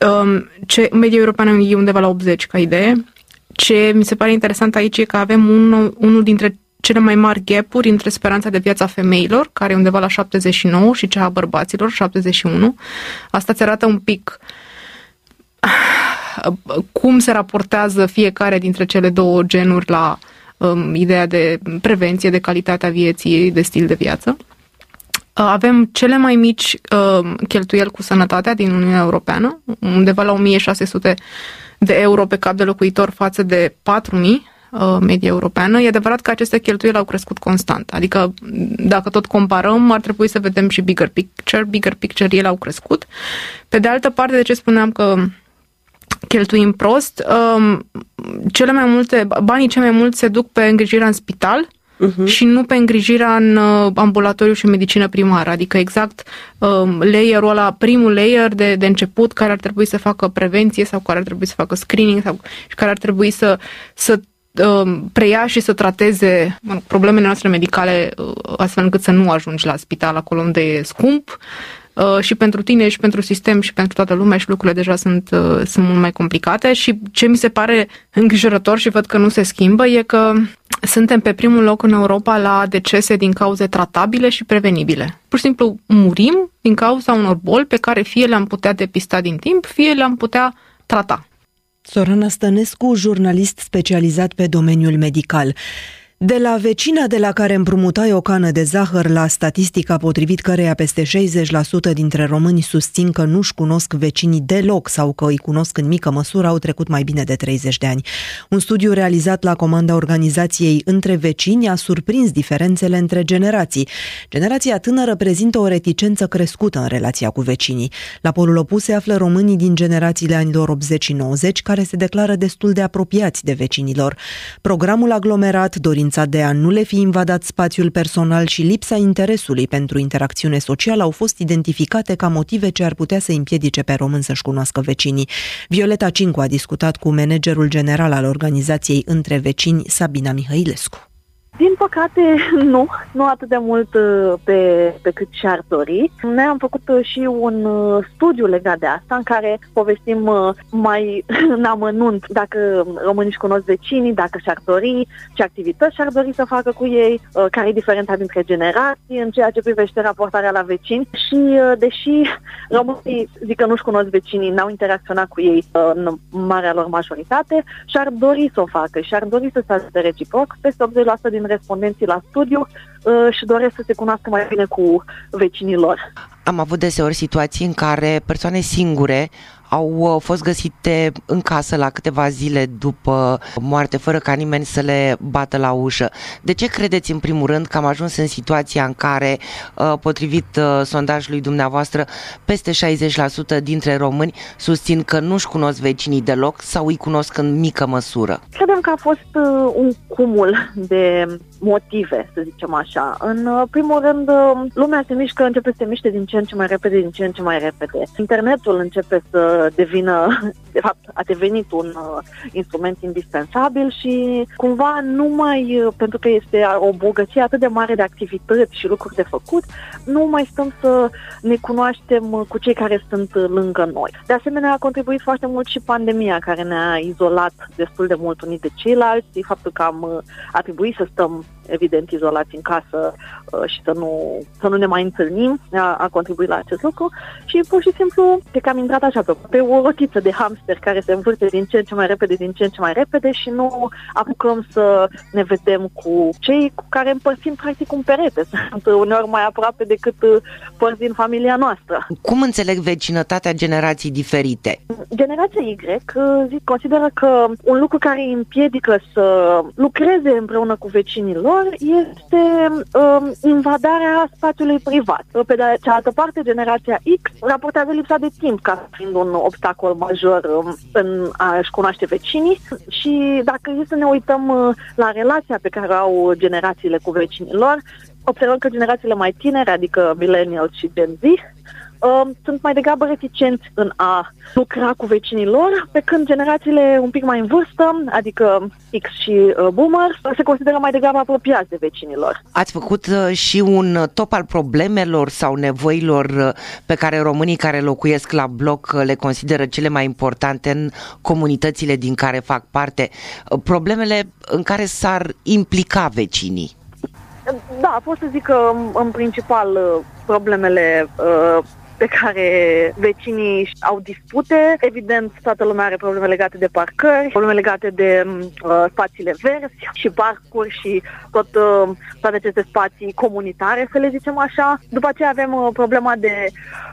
Um, ce, media europeană e undeva la 80 ca idee. Ce mi se pare interesant aici e că avem unul, unul dintre cele mai mari gapuri între speranța de viață a femeilor, care e undeva la 79, și cea a bărbaților, 71. Asta ți arată un pic cum se raportează fiecare dintre cele două genuri la um, ideea de prevenție, de calitatea vieții, de stil de viață. Avem cele mai mici uh, cheltuieli cu sănătatea din Uniunea Europeană, undeva la 1600 de euro pe cap de locuitor față de 4000 Uh, media europeană. E adevărat că aceste cheltuieli au crescut constant. Adică, dacă tot comparăm, ar trebui să vedem și bigger picture. Bigger picture, ele au crescut. Pe de altă parte, de ce spuneam că cheltuim prost, um, cele mai multe, banii cei mai mulți se duc pe îngrijirea în spital, uh-huh. și nu pe îngrijirea în uh, ambulatoriu și medicină primară, adică exact um, layerul ăla, primul layer de, de început care ar trebui să facă prevenție sau care ar trebui să facă screening sau și care ar trebui să, să Um, preia și să trateze mă, problemele noastre medicale uh, astfel încât să nu ajungi la spital acolo unde e scump. uh, și pentru tine și pentru sistem și pentru toată lumea și lucrurile deja sunt, uh, sunt mult mai complicate și ce mi se pare îngrijorător și văd că nu se schimbă e că suntem pe primul loc în Europa la decese din cauze tratabile și prevenibile. Pur și simplu murim din cauza unor boli pe care fie le-am putea depista din timp, fie le-am putea trata. Sorana Stănescu, jurnalist specializat pe domeniul medical. De la vecina de la care împrumutai o cană de zahăr la statistica potrivit căreia peste 60% dintre români susțin că nu-și cunosc vecinii deloc sau că îi cunosc în mică măsură, au trecut mai bine de 30 de ani. Un studiu realizat la comanda organizației Între Vecini a surprins diferențele între generații. Generația tânără prezintă o reticență crescută în relația cu vecinii. La polul opus se află românii din generațiile anilor 80 și 90 care se declară destul de apropiați de vecinilor. Programul aglomerat, dorința dorința de a nu le fi invadat spațiul personal și lipsa interesului pentru interacțiune socială au fost identificate ca motive ce ar putea să împiedice pe român să-și cunoască vecinii. Violeta Cincu a discutat cu managerul general al organizației Între Vecini, Sabina Mihailescu. Din păcate, nu, nu atât de mult uh, pe, pe cât și-ar dori. Noi am făcut uh, și un uh, studiu legat de asta, în care povestim mai în amănunt dacă românii își cunosc vecinii, dacă și-ar dori, ce activități și-ar dori să facă cu ei, care e diferența dintre generații în ceea ce privește raportarea la vecini și deși românii zic că nu-și cunosc vecinii, n-au interacționat cu ei în marea lor majoritate, și-ar dori să o facă și-ar dori să se ajute reciproc. Peste 80% din respondenții la studiu uh, și doresc să se cunoască mai bine cu vecinii lor. Am avut deseori situații în care persoane singure au uh, fost găsite în casă la câteva zile după moarte, fără ca nimeni să le bată la ușă. De ce credeți, în primul rând, că am ajuns în situația în care, uh, potrivit uh, sondajului dumneavoastră, peste 60% dintre români susțin că nu-și cunosc vecinii deloc sau îi cunosc în mică măsură? Credem că a fost un cumul de motive, să zicem așa. În primul rând, lumea se mișcă, începe să se miște din ce în ce mai repede, din ce în ce mai repede. Internetul începe să devină, de fapt, a devenit un uh, instrument indispensabil și cumva numai uh, pentru că este o bogăție atât de mare de activități și lucruri de făcut, nu mai stăm să ne cunoaștem uh, cu cei care sunt uh, lângă noi. De asemenea, a contribuit foarte mult și pandemia care ne-a izolat destul de mult unii de ceilalți, faptul că am a trebuit să stăm evident, izolați în casă uh, și să nu, să nu ne mai întâlnim, a, a contribuit la acest lucru și pur și simplu pe că am intrat așa pe, pe o rotiță de hamster care se învârte din ce în ce mai repede, din ce în ce mai repede și nu apucăm să ne vedem cu cei cu care împărțim practic un perete. Sunt uneori mai aproape decât uh, părți din familia noastră. Cum înțeleg vecinătatea generații diferite? Generația Y uh, zic, consideră că un lucru care îi împiedică să lucreze împreună cu vecinii lor este um, invadarea spațiului privat. Pe de cealaltă parte, generația X raportează lipsa de timp ca fiind un obstacol major um, în a-și cunoaște vecinii și dacă e să ne uităm uh, la relația pe care au generațiile cu vecinii lor, observăm că generațiile mai tinere, adică millennials și Gen Z, uh, sunt mai degrabă reticenți în a lucra cu vecinii lor, pe când generațiile un pic mai în vârstă, adică X și uh, Boomer, se consideră mai degrabă apropiați de vecinilor. Ați făcut uh, și un top al problemelor sau nevoilor uh, pe care românii care locuiesc la bloc uh, le consideră cele mai importante în comunitățile din care fac parte, uh, problemele în care s-ar implica vecinii. Da, pot să zic că în principal uh, problemele uh, pe care vecinii au dispute. Evident, toată lumea are probleme legate de parcări, probleme legate de uh, spațiile verzi și parcuri și tot, uh, toate aceste spații comunitare, să le zicem așa. După aceea avem uh, problema de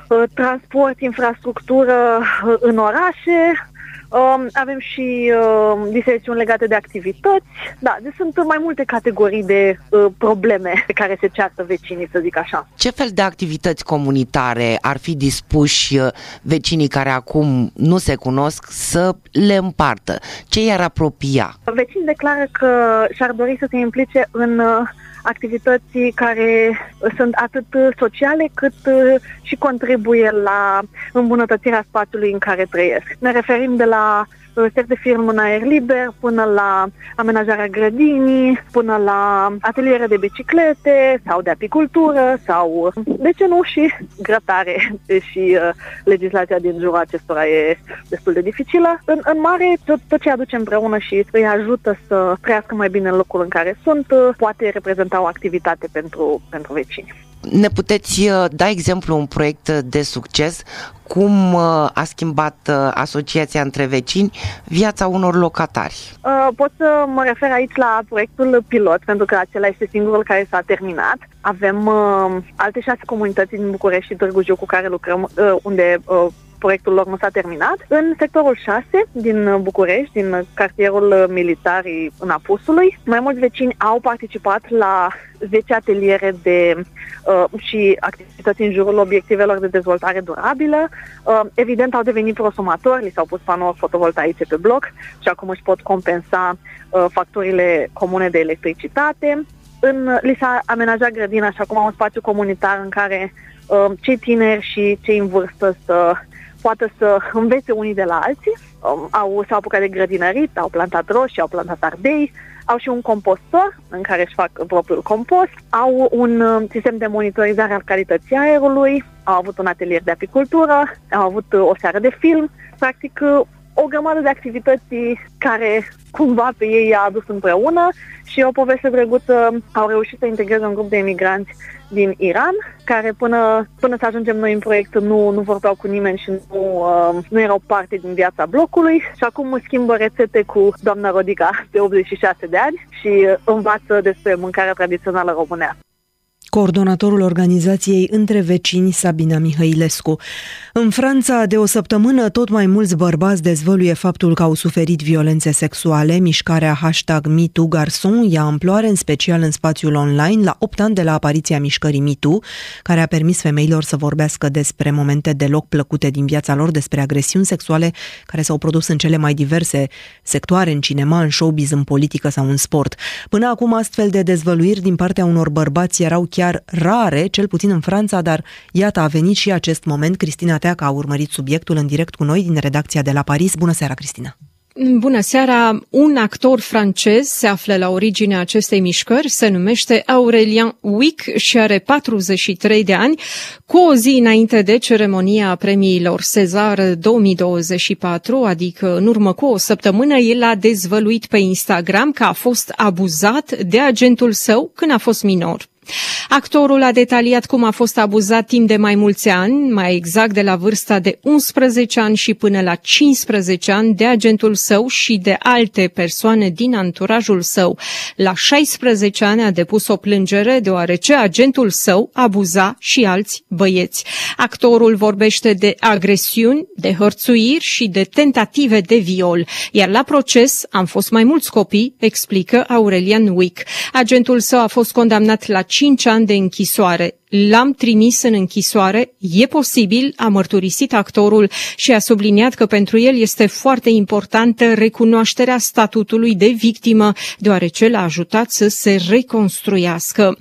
uh, transport, infrastructură uh, în orașe, Um, avem și uh, disecțiuni legate de activități. Da, deci sunt mai multe categorii de uh, probleme pe care se ceartă vecinii, să zic așa. Ce fel de activități comunitare ar fi dispuși uh, vecinii care acum nu se cunosc să le împartă? Ce i-ar apropia? Vecinii declară că și-ar dori să se implice în uh, activități care sunt atât sociale cât uh, și contribuie la îmbunătățirea spațiului în care trăiesc. Ne referim de la sec de firmă în aer liber, până la amenajarea grădinii, până la ateliere de biciclete sau de apicultură sau, de ce nu, și grătare. Și uh, legislația din jurul acestora e destul de dificilă. În, în mare, tot, tot ce aduce împreună și îi ajută să trăiască mai bine în locul în care sunt, uh, poate reprezenta o activitate pentru, pentru vecini. Ne puteți uh, da exemplu un proiect de succes? Cum uh, a schimbat uh, asociația între vecini viața unor locatari? Pot să mă refer aici la proiectul pilot, pentru că acela este singurul care s-a terminat. Avem alte șase comunități din București și Târgu Jiu cu care lucrăm, unde proiectul lor nu s-a terminat. În sectorul 6 din București, din cartierul militar în Apusului, mai mulți vecini au participat la 10 ateliere de uh, și activități în jurul obiectivelor de dezvoltare durabilă. Uh, evident, au devenit prosumatori, li s-au pus panouri fotovoltaice pe bloc și acum își pot compensa uh, facturile comune de electricitate. În, li s-a amenajat grădina și acum au un spațiu comunitar în care uh, cei tineri și cei în vârstă să poată să învețe unii de la alții. Um, au, s-au apucat de grădinărit, au plantat roșii, au plantat ardei, au și un compostor în care își fac propriul compost, au un um, sistem de monitorizare al calității aerului, au avut un atelier de apicultură, au avut uh, o seară de film, practic uh, o grămadă de activități care cumva pe ei i-a adus împreună și o poveste drăguță au reușit să integreze un grup de emigranți din Iran, care până, până să ajungem noi în proiect nu, nu vorbeau cu nimeni și nu, uh, nu erau parte din viața blocului. Și acum schimbă rețete cu doamna Rodica de 86 de ani și învață despre mâncarea tradițională românească coordonatorul organizației Între Vecini Sabina Mihailescu. În Franța, de o săptămână, tot mai mulți bărbați dezvăluie faptul că au suferit violențe sexuale. Mișcarea hashtag MeTooGarson ia amploare, în special în spațiul online, la 8 ani de la apariția mișcării MeToo, care a permis femeilor să vorbească despre momente deloc plăcute din viața lor, despre agresiuni sexuale care s-au produs în cele mai diverse sectoare, în cinema, în showbiz, în politică sau în sport. Până acum, astfel de dezvăluiri din partea unor bărbați erau chiar chiar rare, cel puțin în Franța, dar iată a venit și acest moment. Cristina Teaca a urmărit subiectul în direct cu noi din redacția de la Paris. Bună seara, Cristina! Bună seara! Un actor francez se află la originea acestei mișcări, se numește Aurelien Wick și are 43 de ani. Cu o zi înainte de ceremonia premiilor Cezar 2024, adică în urmă cu o săptămână, el a dezvăluit pe Instagram că a fost abuzat de agentul său când a fost minor. Actorul a detaliat cum a fost abuzat timp de mai mulți ani, mai exact de la vârsta de 11 ani și până la 15 ani de agentul său și de alte persoane din anturajul său. La 16 ani a depus o plângere deoarece agentul său abuza și alți băieți. Actorul vorbește de agresiuni, de hărțuiri și de tentative de viol, iar la proces am fost mai mulți copii, explică Aurelian Wick. Agentul său a fost condamnat la 5 ani de închisoare l-am trimis în închisoare, e posibil, a mărturisit actorul și a subliniat că pentru el este foarte importantă recunoașterea statutului de victimă, deoarece l-a ajutat să se reconstruiască.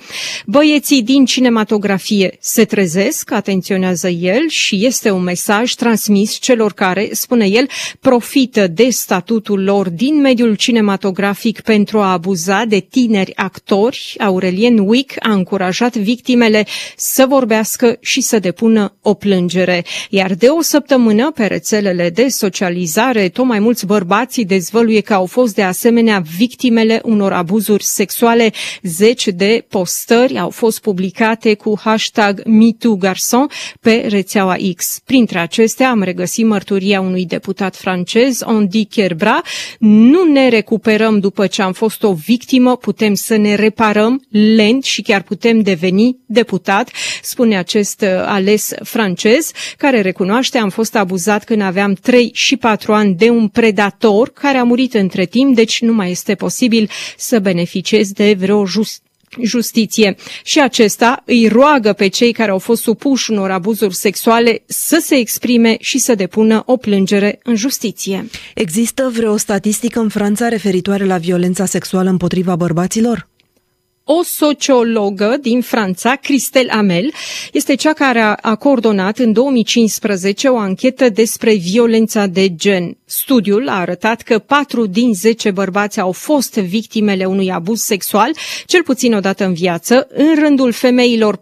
Băieții din cinematografie se trezesc, atenționează el, și este un mesaj transmis celor care, spune el, profită de statutul lor din mediul cinematografic pentru a abuza de tineri actori. Aurelien Wick a încurajat victimele să vorbească și să depună o plângere. Iar de o săptămână, pe rețelele de socializare, tot mai mulți bărbați dezvăluie că au fost de asemenea victimele unor abuzuri sexuale. Zeci de postări au fost publicate cu hashtag MeTooGarçon pe rețeaua X. Printre acestea am regăsit mărturia unui deputat francez, Andy Kerbra. Nu ne recuperăm după ce am fost o victimă, putem să ne reparăm lent și chiar putem deveni deputat deputat, spune acest uh, ales francez, care recunoaște am fost abuzat când aveam 3 și 4 ani de un predator care a murit între timp, deci nu mai este posibil să beneficiez de vreo just justiție. Și acesta îi roagă pe cei care au fost supuși unor abuzuri sexuale să se exprime și să depună o plângere în justiție. Există vreo statistică în Franța referitoare la violența sexuală împotriva bărbaților? O sociologă din Franța, Christelle Amel, este cea care a coordonat în 2015 o anchetă despre violența de gen. Studiul a arătat că 4 din 10 bărbați au fost victimele unui abuz sexual, cel puțin o dată în viață. În rândul femeilor, 14%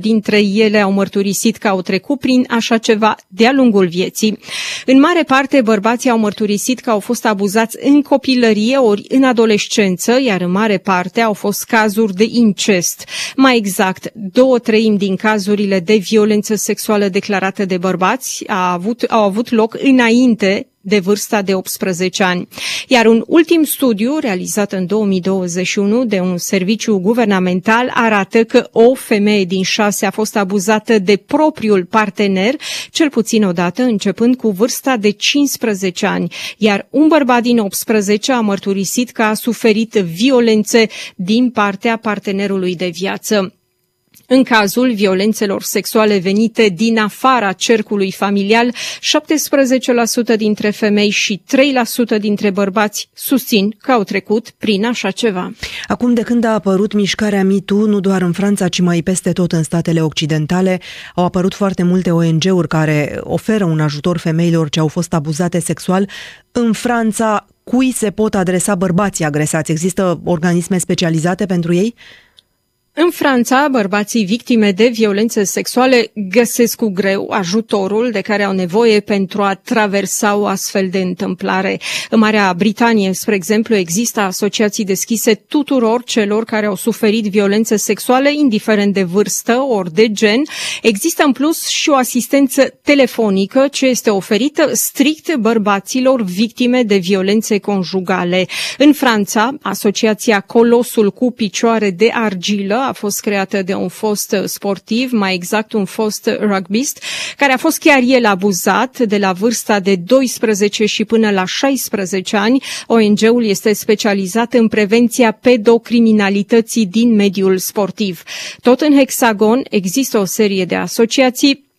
dintre ele au mărturisit că au trecut prin așa ceva de-a lungul vieții. În mare parte, bărbații au mărturisit că au fost abuzați în copilărie ori în adolescență, iar în mare parte au fost cazuri de incest. Mai exact, două treimi din cazurile de violență sexuală declarate de bărbați a avut, au avut loc înainte de vârsta de 18 ani. Iar un ultim studiu realizat în 2021 de un serviciu guvernamental arată că o femeie din șase a fost abuzată de propriul partener, cel puțin odată începând cu vârsta de 15 ani, iar un bărbat din 18 a mărturisit că a suferit violențe din partea partenerului de viață. În cazul violențelor sexuale venite din afara cercului familial, 17% dintre femei și 3% dintre bărbați susțin că au trecut prin așa ceva. Acum de când a apărut mișcarea MeToo, nu doar în Franța, ci mai peste tot în statele occidentale, au apărut foarte multe ONG-uri care oferă un ajutor femeilor ce au fost abuzate sexual. În Franța, cui se pot adresa bărbații agresați? Există organisme specializate pentru ei? În Franța, bărbații victime de violențe sexuale găsesc cu greu ajutorul de care au nevoie pentru a traversa o astfel de întâmplare. În Marea Britanie, spre exemplu, există asociații deschise tuturor celor care au suferit violențe sexuale, indiferent de vârstă ori de gen. Există în plus și o asistență telefonică ce este oferită strict bărbaților victime de violențe conjugale. În Franța, asociația Colosul cu picioare de argilă a fost creată de un fost sportiv, mai exact un fost rugbyist, care a fost chiar el abuzat de la vârsta de 12 și până la 16 ani. ONG-ul este specializat în prevenția pedocriminalității din mediul sportiv. Tot în Hexagon există o serie de asociații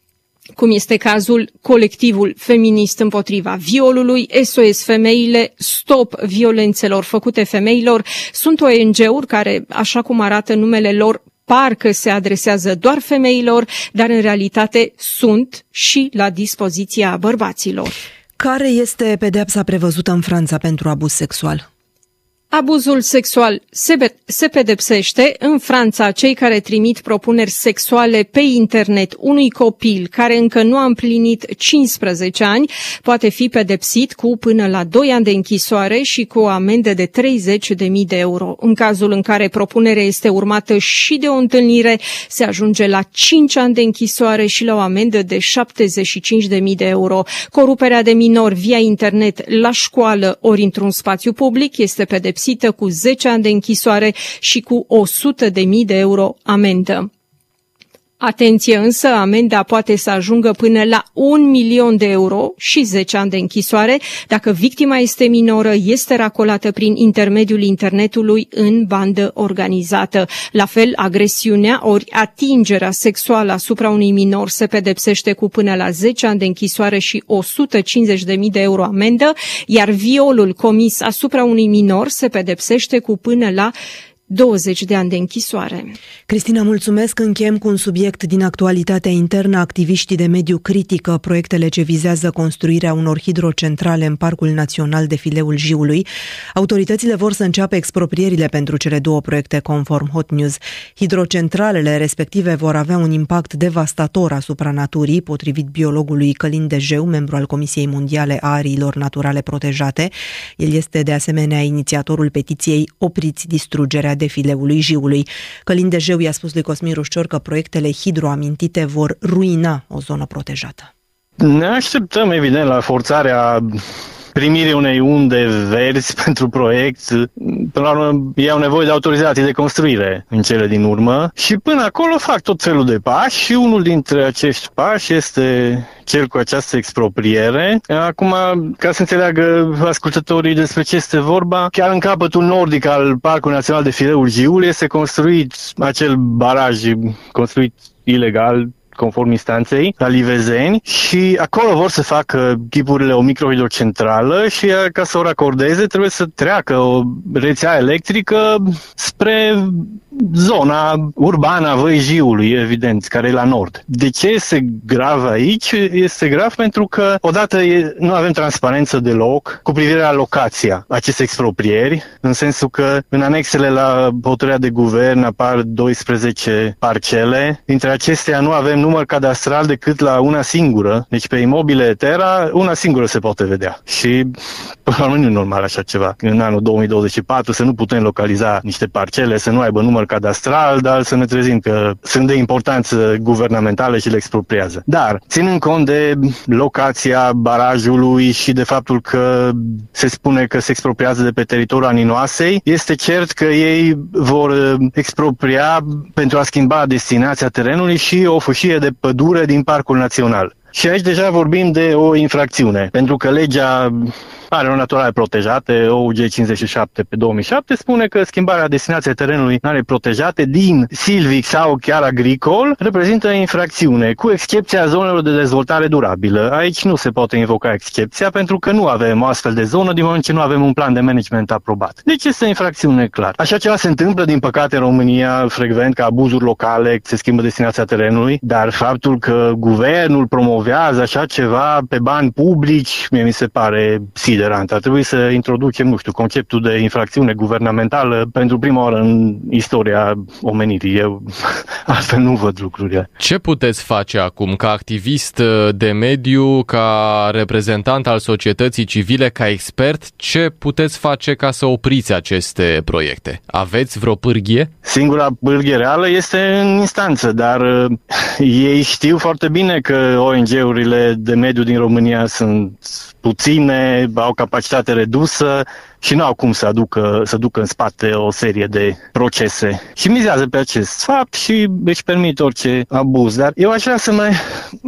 cum este cazul colectivul feminist împotriva violului, SOS Femeile, Stop violențelor făcute femeilor, sunt ONG-uri care, așa cum arată numele lor, parcă se adresează doar femeilor, dar în realitate sunt și la dispoziția bărbaților. Care este pedepsa prevăzută în Franța pentru abuz sexual? Abuzul sexual se, be- se pedepsește. În Franța, cei care trimit propuneri sexuale pe internet unui copil care încă nu a împlinit 15 ani poate fi pedepsit cu până la 2 ani de închisoare și cu o amendă de 30.000 de euro. În cazul în care propunerea este urmată și de o întâlnire, se ajunge la 5 ani de închisoare și la o amendă de 75.000 de euro. Coruperea de minori via internet la școală ori într-un spațiu public este pedepsită pedepsită cu 10 ani de închisoare și cu 100.000 de euro amendă. Atenție însă, amenda poate să ajungă până la un milion de euro și 10 ani de închisoare dacă victima este minoră, este racolată prin intermediul internetului în bandă organizată. La fel, agresiunea ori atingerea sexuală asupra unui minor se pedepsește cu până la 10 ani de închisoare și 150.000 de euro amendă, iar violul comis asupra unui minor se pedepsește cu până la 20 de ani de închisoare. Cristina, mulțumesc. Încheiem cu un subiect din actualitatea internă. Activiștii de mediu critică proiectele ce vizează construirea unor hidrocentrale în Parcul Național de Fileul Jiului. Autoritățile vor să înceapă exproprierile pentru cele două proiecte conform Hot News. Hidrocentralele respective vor avea un impact devastator asupra naturii, potrivit biologului Călin Dejeu, membru al Comisiei Mondiale a Ariilor Naturale Protejate. El este de asemenea inițiatorul petiției Opriți distrugerea defileului Jiului. Călin Dejeu i-a spus lui Cosmin Rușcior că proiectele hidroamintite vor ruina o zonă protejată. Ne așteptăm, evident, la forțarea primirii unei unde verzi pentru proiect. Până la urmă, ei au nevoie de autorizații de construire în cele din urmă și până acolo fac tot felul de pași și unul dintre acești pași este cel cu această expropriere. Acum, ca să înțeleagă ascultătorii despre ce este vorba, chiar în capătul nordic al Parcului Național de Fileul Giul este construit acel baraj construit ilegal conform instanței, la Livezeni și acolo vor să facă chipurile o microhidrocentrală și ca să o racordeze trebuie să treacă o rețea electrică spre zona urbană a Văijiului, evident, care e la nord. De ce este grav aici? Este grav pentru că odată e, nu avem transparență deloc cu privire la locația acestei exproprieri, în sensul că în anexele la hotărârea de guvern apar 12 parcele, dintre acestea nu avem număr cadastral decât la una singură, deci pe imobile Terra una singură se poate vedea. Și până la nu e normal așa ceva. În anul 2024 să nu putem localiza niște parcele, să nu aibă număr cadastral, dar să ne trezim că sunt de importanță guvernamentală și le expropriază. Dar, ținând cont de locația barajului și de faptul că se spune că se expropriază de pe teritoriul Aninoasei, este cert că ei vor expropria pentru a schimba destinația terenului și o fâșie de pădure din Parcul Național. Și aici deja vorbim de o infracțiune, pentru că legea are o naturale protejate, OUG 57 pe 2007 spune că schimbarea destinației terenului în are protejate din silvic sau chiar agricol reprezintă infracțiune, cu excepția zonelor de dezvoltare durabilă. Aici nu se poate invoca excepția pentru că nu avem o astfel de zonă din moment ce nu avem un plan de management aprobat. Deci este infracțiune clar. Așa ceva se întâmplă din păcate în România frecvent ca abuzuri locale, se schimbă destinația terenului, dar faptul că guvernul promovează așa ceva pe bani publici, mie mi se pare sid considerant. Ar trebui să introducem, nu știu, conceptul de infracțiune guvernamentală pentru prima oară în istoria omenirii. Eu altfel nu văd lucrurile. Ce puteți face acum ca activist de mediu, ca reprezentant al societății civile, ca expert? Ce puteți face ca să opriți aceste proiecte? Aveți vreo pârghie? Singura pârghie reală este în instanță, dar uh, ei știu foarte bine că ONG-urile de mediu din România sunt puține, au capacitate redusă și nu au cum să aducă, să ducă în spate o serie de procese. Și mizează pe acest fapt și își permit orice abuz. Dar eu aș vrea să mai,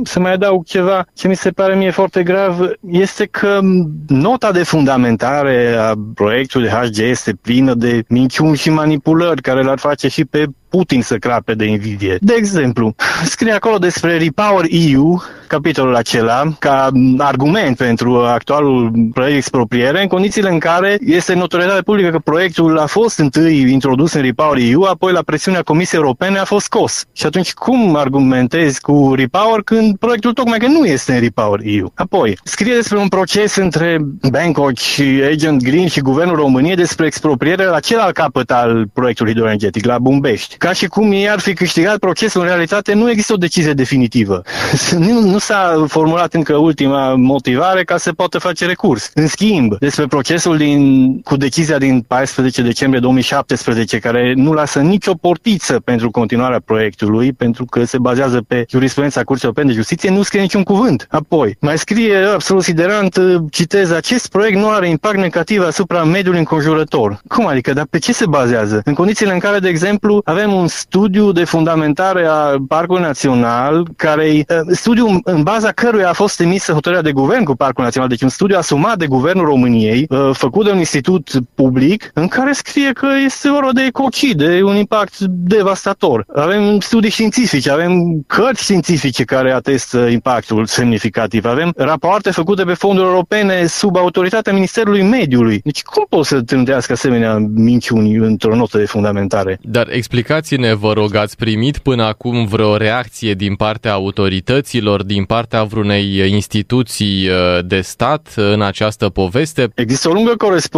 să mai adaug ceva ce mi se pare mie foarte grav, este că nota de fundamentare a proiectului HG este plină de minciuni și manipulări care l-ar face și pe Putin să crape de invidie. De exemplu, scrie acolo despre Repower EU, capitolul acela, ca argument pentru actualul proiect expropriere, în condițiile în care este notorietate publică că proiectul a fost întâi introdus în Repower EU, apoi la presiunea Comisiei Europene a fost scos. Și atunci cum argumentezi cu Repower când proiectul tocmai că nu este în Repower EU? Apoi, scrie despre un proces între Bangkok și Agent Green și Guvernul României despre expropriere la celălalt capăt al proiectului hidroenergetic, la Bumbești. Ca și cum ei ar fi câștigat procesul, în realitate nu există o decizie definitivă. nu, nu s-a formulat încă ultima motivare ca să poată face recurs. În schimb, despre procesul din, cu decizia din 14 decembrie 2017, care nu lasă nicio portiță pentru continuarea proiectului, pentru că se bazează pe jurisprudența Curții Europene de Justiție, nu scrie niciun cuvânt. Apoi, mai scrie absolut siderant, citez, acest proiect nu are impact negativ asupra mediului înconjurător. Cum adică? Dar pe ce se bazează? În condițiile în care, de exemplu, avem un studiu de fundamentare a Parcului Național, care, studiu în baza căruia a fost emisă hotărârea de guvern cu Parcul Național, deci un studiu asumat de Guvernul României, făcut de un institut public, în care scrie că este vorba de ecocid, de un impact devastator. Avem studii științifice, avem cărți științifice care atestă impactul semnificativ, avem rapoarte făcute pe fonduri europene sub autoritatea Ministerului Mediului. Deci cum poți să trântească asemenea minciuni într-o notă de fundamentare? Dar explicați-ne, vă rog, ați primit până acum vreo reacție din partea autorităților, din partea vreunei instituții uh, de stat în această poveste? Există o lungă corespondență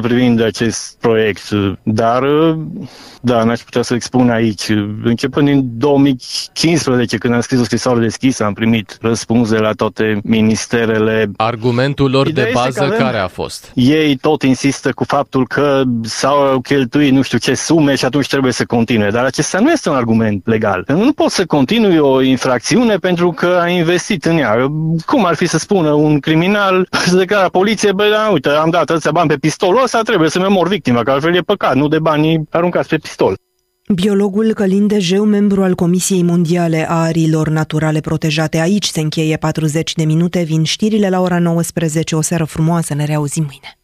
privind acest proiect, dar da, n-aș putea să expun aici. Începând din 2015, când am scris o scrisoare deschisă, am primit răspuns de la toate ministerele. Argumentul lor Ideea de bază avem, care a fost? Ei tot insistă cu faptul că s-au cheltuit nu știu ce sume și atunci trebuie să continue. Dar acesta nu este un argument legal. Nu poți să continui o infracțiune pentru că ai investit în ea. Cum ar fi să spună un criminal să declară poliție, băi, da, uite, am dat ăția bani pe pistolul ăsta, trebuie să-mi omor victima, că altfel e păcat, nu de banii aruncați pe pistol. Biologul Călin Dejeu, membru al Comisiei Mondiale a Arilor Naturale Protejate. Aici se încheie 40 de minute, vin știrile la ora 19. O seară frumoasă, ne reauzim mâine.